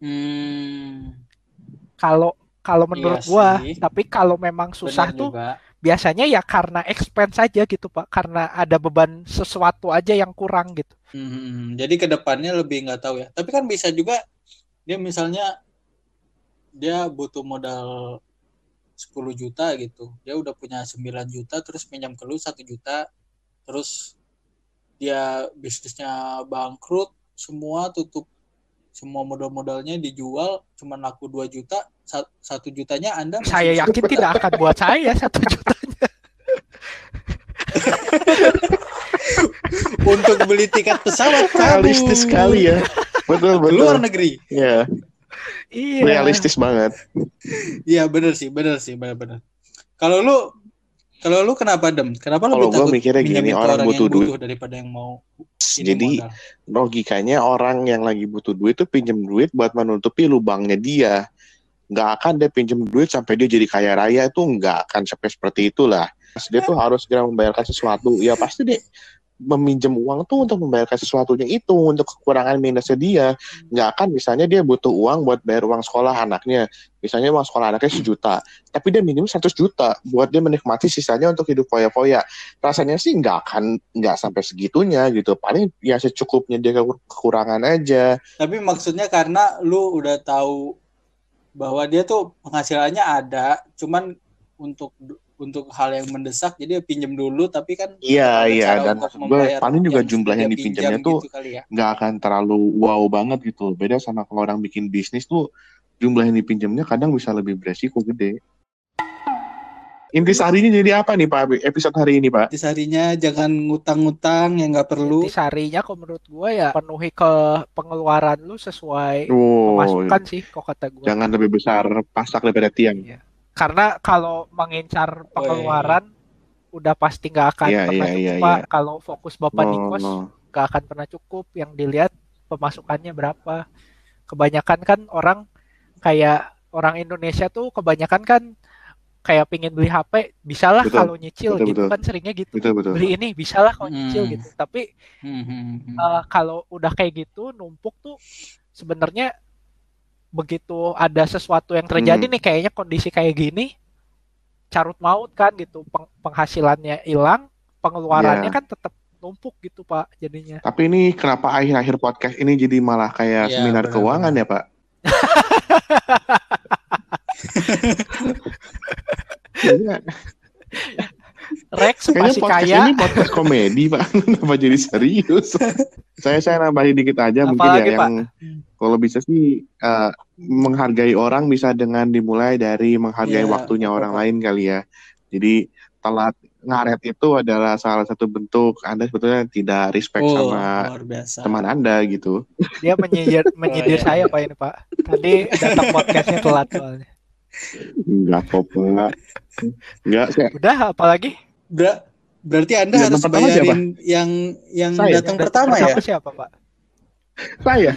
S3: Hmm,
S1: Kalau kalau menurut
S3: Iya
S1: gua,
S3: sih.
S1: tapi kalau memang susah
S3: benar
S1: tuh
S3: juga.
S1: biasanya ya karena expense aja gitu, Pak. Karena ada beban sesuatu aja yang kurang gitu.
S3: Hmm, jadi ke depannya lebih nggak tahu ya. Tapi kan bisa juga dia misalnya dia butuh modal 10 juta gitu. Dia udah punya 9 juta terus pinjam ke lu 1 juta. Terus dia bisnisnya bangkrut, semua tutup semua modal-modalnya dijual cuma laku 2 juta, Sa- satu jutanya Anda masih
S1: Saya yakin tidak akan buat saya satu juta.
S3: untuk beli tiket pesawat.
S2: Realistis sekali ya. Betul
S3: Ke luar
S2: betul.
S3: negeri.
S2: Ya,
S1: Iya.
S2: realistis banget.
S3: Iya bener sih, bener sih, bener-bener. Kalau lu, kalau lu kenapa dem? Kenapa
S2: Kalau
S3: lebih
S2: gua
S3: takut
S2: mikirnya gini, orang
S3: yang
S2: butuh duit.
S3: daripada yang mau
S2: Jadi
S3: modal?
S2: logikanya orang yang lagi butuh duit tuh pinjem duit buat menutupi lubangnya dia. Nggak akan dia pinjem duit sampai dia jadi kaya raya itu nggak akan sampai seperti itulah. Dia tuh harus segera membayarkan sesuatu. Ya pasti deh meminjam uang tuh untuk membayarkan sesuatunya itu untuk kekurangan minusnya dia. Nggak akan misalnya dia butuh uang buat bayar uang sekolah anaknya. Misalnya uang sekolah anaknya sejuta. Tapi dia minimum 100 juta buat dia menikmati sisanya untuk hidup foya-foya rasanya sih nggak akan nggak sampai segitunya gitu paling ya secukupnya dia kekur- kekurangan aja
S3: Tapi maksudnya karena lu udah tahu bahwa dia tuh penghasilannya ada, cuman untuk untuk hal yang mendesak jadi pinjem dulu tapi kan
S2: iya iya dan gue paling juga
S3: yang
S2: jumlah yang dipinjamnya
S3: pinjam
S2: tuh
S3: gitu ya.
S2: nggak akan terlalu wow banget gitu beda sama kalau orang bikin bisnis tuh jumlah yang dipinjamnya kadang bisa lebih beresiko gede Intisarinya jadi apa nih Pak episode hari ini Pak?
S3: Di harinya jangan ngutang-ngutang yang nggak perlu.
S1: Intisarinya kalau menurut gua ya penuhi ke pengeluaran lu sesuai
S2: Oh,
S1: pemasukan sih kok kata gua.
S2: jangan lebih besar pasak daripada tiang.
S1: Iya. Karena kalau mengincar pengeluaran udah pasti nggak akan
S2: Iya,
S1: pernah
S2: iya,
S1: cukup
S2: iya,
S1: Pak.
S2: iya.
S1: Kalau fokus bapak di
S2: Oh,
S1: kos
S2: no.
S1: nggak akan pernah cukup. Yang dilihat pemasukannya berapa. Kebanyakan kan orang kayak orang Indonesia tuh kebanyakan kan kayak pingin beli HP bisalah
S2: Betul,
S1: kalau nyicil
S2: betul,
S1: gitu
S2: betul.
S1: kan seringnya gitu.
S2: Betul betul.
S1: Beli ini bisalah kalau nyicil
S3: Hmm.
S1: gitu. Tapi
S3: Hmm, hmm, hmm.
S1: eh, kalau udah kayak gitu numpuk tuh sebenarnya begitu ada sesuatu yang terjadi
S2: Hmm.
S1: nih kayaknya kondisi kayak gini carut maut kan gitu Peng- penghasilannya hilang pengeluarannya
S2: Iya.
S1: kan tetap numpuk gitu pak jadinya
S2: Tapi ini kenapa akhir-akhir podcast ini jadi malah kayak
S3: Iya,
S2: seminar
S3: benar,
S2: keuangan ya Pak? Kayaknya,
S1: Rex
S2: kayaknya
S1: masih
S2: podcast
S1: kaya
S2: ini podcast komedi Pak. Kenapa jadi serius? saya saya nambahin dikit aja mungkin
S1: Apalagi,
S2: ya yang kalau bisa sih eh, menghargai orang bisa dengan dimulai dari menghargai
S3: Iya,
S2: waktunya orang lain kali ya. Jadi telat ngaret itu adalah salah satu bentuk Anda sebetulnya tidak respect
S3: Oh,
S2: sama
S3: luar biasa.
S2: teman Anda gitu.
S1: Dia menyindir menyindir
S3: iya.
S1: saya Pak ini Pak. Tadi datang podcastnya telat soalnya.
S2: Enggak kok, Pak. Enggak, saya
S1: Udah apalagi?
S3: Ber- berarti Anda
S2: Yang
S3: harus
S2: pertama siapa?
S3: bayarin yang yang
S2: Saya.
S3: datang
S1: Yang
S3: pertama ya.
S1: siapa Pak?
S2: Saya.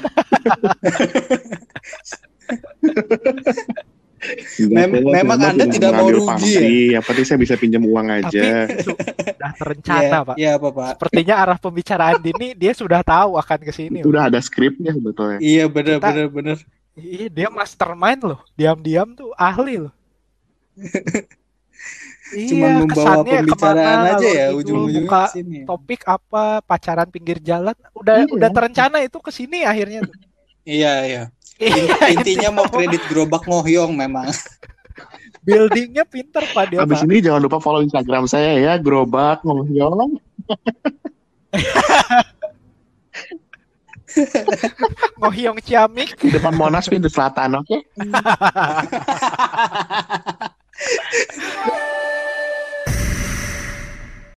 S3: Mem-
S2: saya
S3: memang Anda tidak mau rugi.
S2: Yang penting saya bisa pinjam uang
S1: Tapi
S2: aja.
S1: sudah terencana
S3: Iya,
S1: Pak.
S3: iya apa Pak?
S1: Sepertinya arah pembicaraan ini dia sudah tahu akan ke sini. Pak.
S2: Udah ada skripnya sebetulnya.
S3: Iya benar
S1: Kita-
S3: benar benar.
S1: Iya, dia mastermind loh. Diam-diam tuh ahli loh.
S3: Cuma
S1: iya,
S3: membawa
S1: kesannya
S3: pembicaraan
S1: ke
S3: mana
S1: aja
S3: ya
S1: gitu,
S3: ujung-ujungnya
S1: buka
S3: ke sini.
S1: topik apa pacaran pinggir jalan udah
S2: Iya.
S1: udah terencana itu ke sini akhirnya tuh.
S3: Iya iya.
S1: Iya,
S3: Intinya mau kredit gerobak ngohyong memang.
S1: buildingnya pinter pak dia
S2: Habis ini jangan lupa follow Instagram saya ya, Gerobak Ngohyong.
S1: Ngohyong ciamik
S2: Di depan Monas pintu selatan, oke? Yeah.